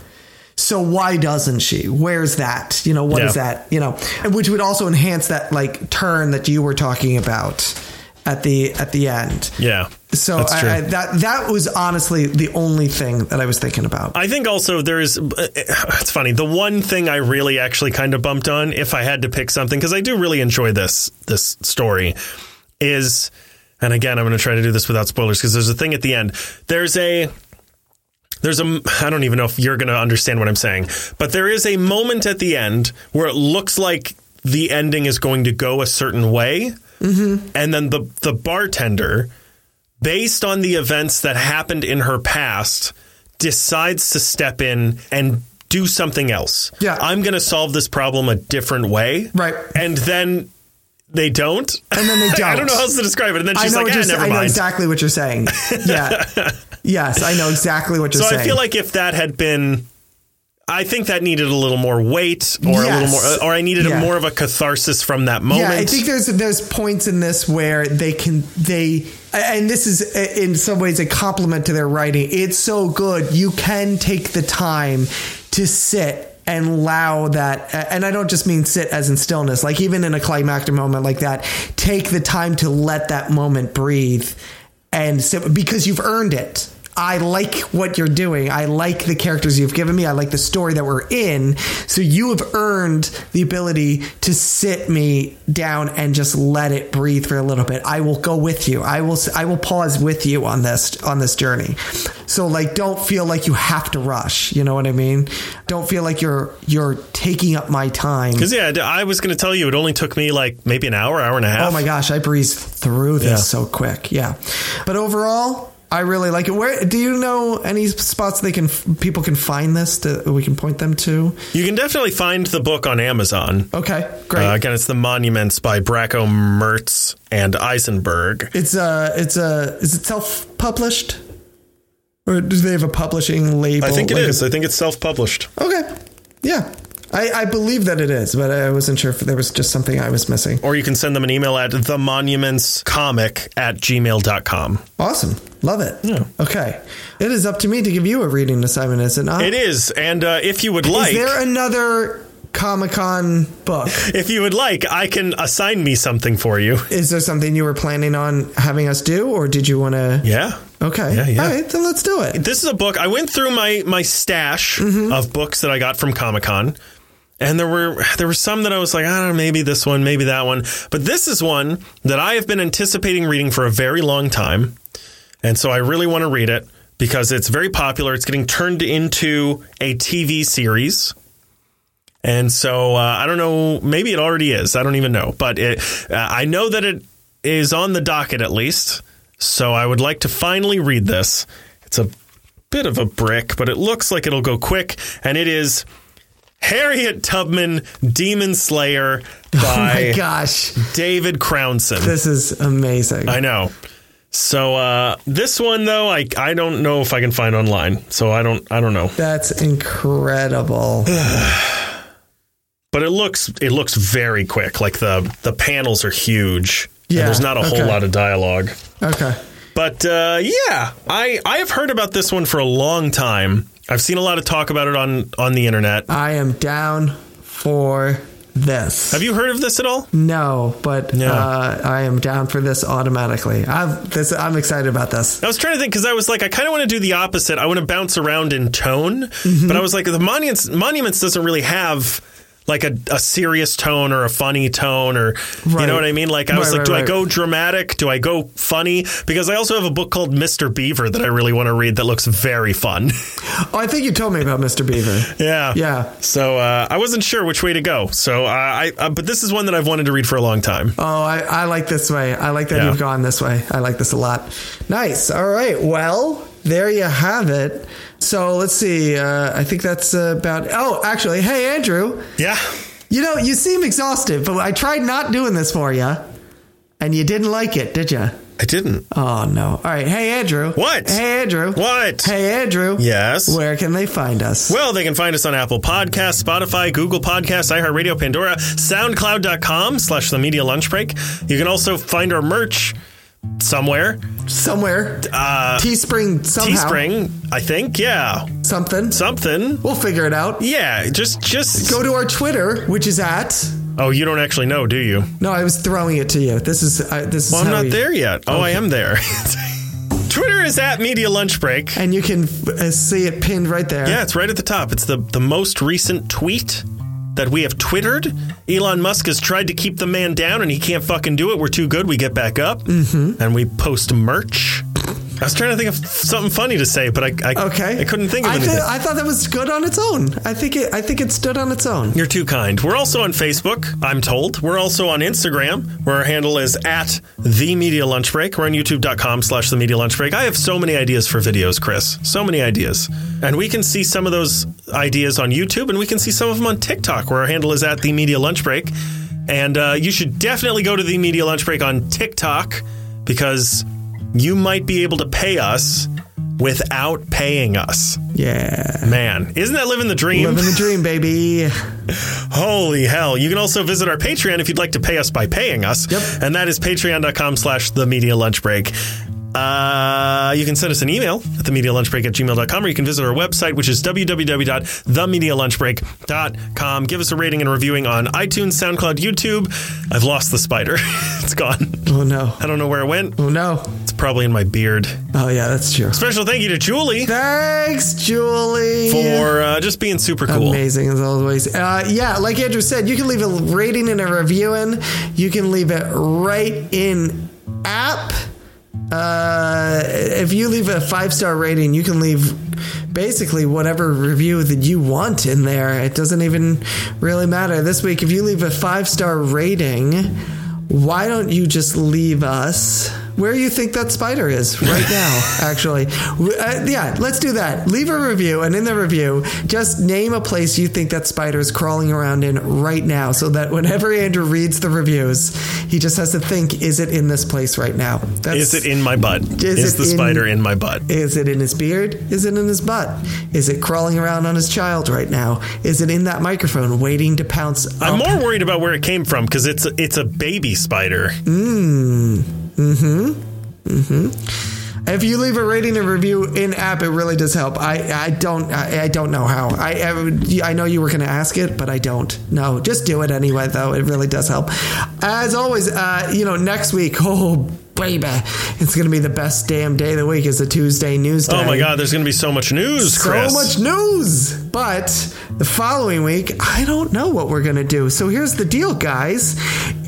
So why doesn't she? Where's that? You know, what yeah. is that? You know, which would also enhance that like turn that you were talking about at the at the end. Yeah. So I, I, that that was honestly the only thing that I was thinking about. I think also there's uh, *sighs* it's funny. The one thing I really actually kind of bumped on if I had to pick something because I do really enjoy this this story is and again I'm going to try to do this without spoilers because there's a thing at the end. There's a there's a I don't even know if you're going to understand what I'm saying, but there is a moment at the end where it looks like the ending is going to go a certain way Mm-hmm. And then the the bartender, based on the events that happened in her past, decides to step in and do something else. Yeah. I'm going to solve this problem a different way. Right. And then they don't. And then they *laughs* don't. I don't know how else to describe it. And then she's like, ah, never I know exactly what you're saying. *laughs* Yeah. yes, I know exactly what you're so saying. So I feel like if that had been I think that needed a little more weight, or yes. a little more, or I needed yeah. a more of a catharsis from that moment. Yeah, I think there's there's points in this where they can they, and this is in some ways a compliment to their writing. It's so good you can take the time to sit and allow that and i don't just mean sit as in stillness like even in a climactic moment like that take the time to let that moment breathe and sit because you've earned it I like what you're doing. I like the characters you've given me. I like the story that we're in. So you have earned the ability to sit me down and just let it breathe for a little bit. I will go with you. I will I will pause with you on this on this journey. So like don't feel like you have to rush, you know what I mean? Don't feel like you're you're taking up my time. Cuz yeah, I was going to tell you it only took me like maybe an hour, hour and a half. Oh my gosh, I breezed through this yeah. so quick. Yeah. But overall, I really like it. Where do you know any spots they can people can find this? To, we can point them to. You can definitely find the book on Amazon. Okay, great. Uh, again, it's the Monuments by Bracco Mertz and Isenberg. It's uh it's a is it self published, or do they have a publishing label? I think it like is. A, I think it's self published. Okay, yeah. I, I, believe that it is, but I wasn't sure if there was just something I was missing. Or you can send them an email at themonumentscomic at gmail.com. Awesome. Love it. Yeah. Okay. It is up to me to give you a reading assignment, is it not? It is. And uh, if you would like. Is there another Comic Con book. *laughs* If you would like, I can assign me something for you. Is there something you were planning on having us do, or did you want to? Yeah. Okay. Yeah, yeah. All right, then let's do it. This is a book. I went through my my stash mm-hmm. of books that I got from Comic Con. And there were there were some that I was like, I don't know, maybe this one, maybe that one. But this is one that I have been anticipating reading for a very long time. And so I really want to read it because it's very popular. It's getting turned into a TV series. And so uh, I don't know. Maybe it already is. I don't even know. But it, uh, I know that it is on the docket at least. So I would like to finally read this. It's a bit of a brick, but it looks like it'll go quick. And it is Harriet Tubman, Demon Slayer Oh by my gosh, David Crownson. this is amazing. I know. So uh, this one though, I I don't know if I can find online. So I don't I don't know. That's incredible. *sighs* But it looks it looks very quick. Like the the panels are huge. and Yeah, there's not a whole lot of dialogue. Okay. But uh, yeah, I I have heard about this one for a long time. I've seen a lot of talk about it on on the internet. I am down for this. Have you heard of this at all? No, but uh, I am down for this automatically. I've this. I'm excited about this. I was trying to think because I was like, I kind of want to do the opposite. I want to bounce around in tone, Mm-hmm. but I was like, the monuments monuments doesn't really have like a, a serious tone or a funny tone or you know what I mean. Like I was Right, like, right, do I go dramatic? Do I go funny? Because I also have a book called Mr. Beaver that I really want to read that looks very fun. *laughs* Oh, I think you told me about Mr. Beaver. yeah, Yeah. So uh, I wasn't sure which way to go. So uh, I, uh, but this is one that I've wanted to read for a long time. Oh, I, I like this way. I like that Yeah. you've gone this way. I like this a lot. Nice. All right. Well, there you have it. So let's see. Uh, I think that's about. Oh, actually, hey Andrew. Yeah. You know, you seem exhausted, but I tried not doing this for you, and you didn't like it, did you? I didn't. Oh no! All right, hey Andrew. What? Hey Andrew. What? Hey Andrew. Yes. Where can they find us? Well, they can find us on Apple Podcasts, Spotify, Google Podcasts, iHeartRadio, Pandora, SoundCloud.com slash The Media Lunch Break. You can also find our merch somewhere. Somewhere. Uh, Teespring somehow. Teespring, I think. Yeah. Something. Something. We'll figure it out. Yeah. Just, just. Go to our Twitter, which is at. Oh, you don't actually know, do you? No, I was throwing it to you. This is uh, this is Well, I'm how not we- there yet. Oh, I am there. *laughs* Twitter is at Media Lunch Break. and you can uh, see it pinned right there. Yeah, it's right at the top. It's the, the most recent tweet that we have twittered. Elon Musk has tried to keep the man down and he can't fucking do it. We're too good. We get back up Mm-hmm. and we post merch. I was trying to think of something funny to say, but I, I, Okay. I couldn't think of I, anything. thi- I thought that was good on its own. I think it. I think it stood on its own. You're too kind. We're also on Facebook, I'm told. We're also on Instagram, where our handle is at the Media Lunch Break. We're on youtube.com slash the Media Lunch Break. I have so many ideas for videos, Chris. So many ideas. And we can see some of those ideas on YouTube, and we can see some of them on TikTok, where our handle is at the Media Lunch Break. And uh, you should definitely go to the Media Lunch Break on TikTok because you might be able to pay us without paying us. Yeah. Man, isn't that living the dream? Living the dream, baby. *laughs* Holy hell. You can also visit our Patreon if you'd like to pay us by paying us. Yep. And that is patreon.com slash the media lunch break. Uh, you can send us an email at themedialunchbreak at gmail.com or you can visit our website, which is www.themedialunchbreak.com. Give us a rating and reviewing on iTunes, SoundCloud, YouTube. I've lost the spider. *laughs* it's gone. Oh no. I don't know where it went. Oh no. It's probably in my beard. Oh yeah, that's true. Special thank you to Julie Thanks, Julie. for uh, just being super cool. Amazing as always. Uh, yeah, like Andrew said, you can leave a rating and a review in. You can leave it right in app. Uh, if you leave a five star rating, you can leave basically whatever review that you want in there. It doesn't even really matter. This week, if you leave a five star rating, why don't you just leave us where you think that spider is right now? *laughs* actually, uh, yeah, let's do that. Leave a review, and in the review, just name a place you think that spider is crawling around in right now, so that whenever Andrew reads the reviews, he just has to think: Is it in this place right now? That's, Is it in my butt? Is, Is the in- spider in my butt? Is it in his beard? Is it in his butt? Is it crawling around on his child right now? Is it in that microphone waiting to pounce? I'm more worried about where it came from because it's it's a baby spider. If you leave a rating and review in app, it really does help. I, I don't I, I don't know how. I I, I know you were going to ask it, but I don't. No, just do it anyway. Though it really does help. As always, uh, you know, next week, *laughs* oh baby, it's going to be the best damn day of the week. Is a Tuesday news day. Oh my God, there's going to be so much news, So Chris. much news. But the following week, I don't know what we're going to do. So here's the deal, guys.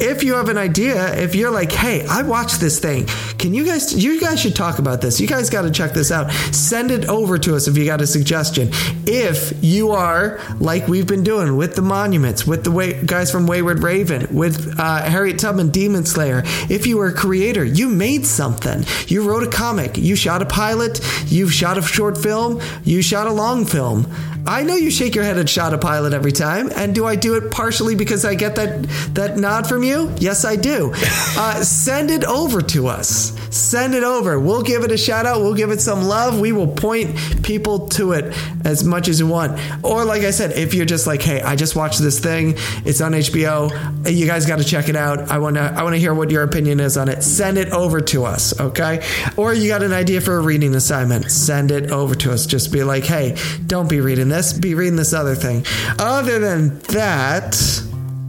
If you have an idea, if you're like, hey, I watched this thing, can you guys, you guys should talk about this. You guys got to check this out. Send it over to us if you got a suggestion. If you are like we've been doing with the monuments, with the way, guys from Wayward Raven, with uh, Harriet Tubman, Demon Slayer, if you were a creator, you made something. You wrote a comic, you shot a pilot, you shot a short film, you shot a long film. I know you shake your head at shot a pilot every time, and do I do it partially because I get that that nod from you? Yes, I do. *laughs* Uh, send it over to us. Send it over. We'll give it a shout out. We'll give it some love. We will point people to it as much as you want. Or like I said, if you're just like, hey, I just watched this thing. It's on HBO. You guys got to check it out. I want to I want to hear what your opinion is on it. Send it over to us, okay? Or you got an idea for a reading assignment. Send it over to us. Just be like, hey, don't be reading this. Be reading this other thing. Other than that,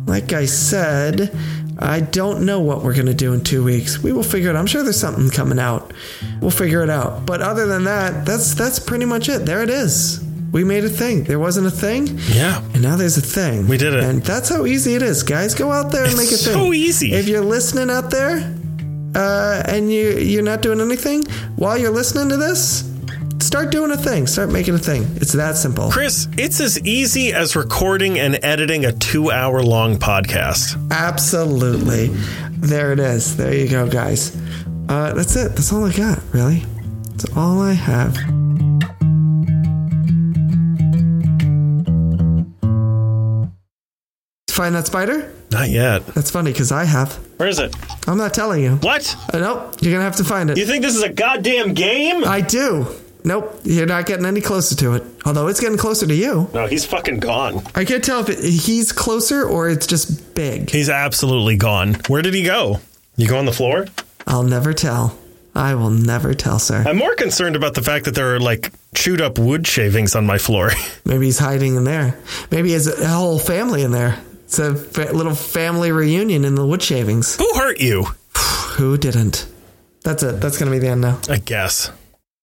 like I said, I don't know what we're going to do in two weeks. We will figure it out. I'm sure there's something coming out. We'll figure it out. But other than that, that's that's pretty much it. There it is. We made a thing. There wasn't a thing. Yeah. And now there's a thing. We did it. And that's how easy it is, guys. Go out there and make a It's thing. so easy. If you're listening out there uh, and you you're not doing anything while you're listening to this, start doing a thing. Start making a thing. It's that simple. Chris, it's as easy as recording and editing a two hour long podcast. Absolutely. There it is. There you go, guys. Uh, that's it. That's all I got, really. That's all I have. Find that spider? Not yet. That's funny because I have. Where is it? I'm not telling you. What? Uh, nope. You're going to have to find it. You think this is a goddamn game? I do. Nope. You're not getting any closer to it. Although it's getting closer to you. No, he's fucking gone. I can't tell if it, he's closer or it's just big. He's absolutely gone. Where did he go? You go on the floor? I'll never tell. I will never tell, sir. I'm more concerned about the fact that there are like chewed up wood shavings on my floor. *laughs* Maybe he's hiding in there. Maybe he has a whole family in there. It's a fa- little family reunion in the wood shavings. Who hurt you? *sighs* Who didn't? That's it. That's going to be the end now. I guess.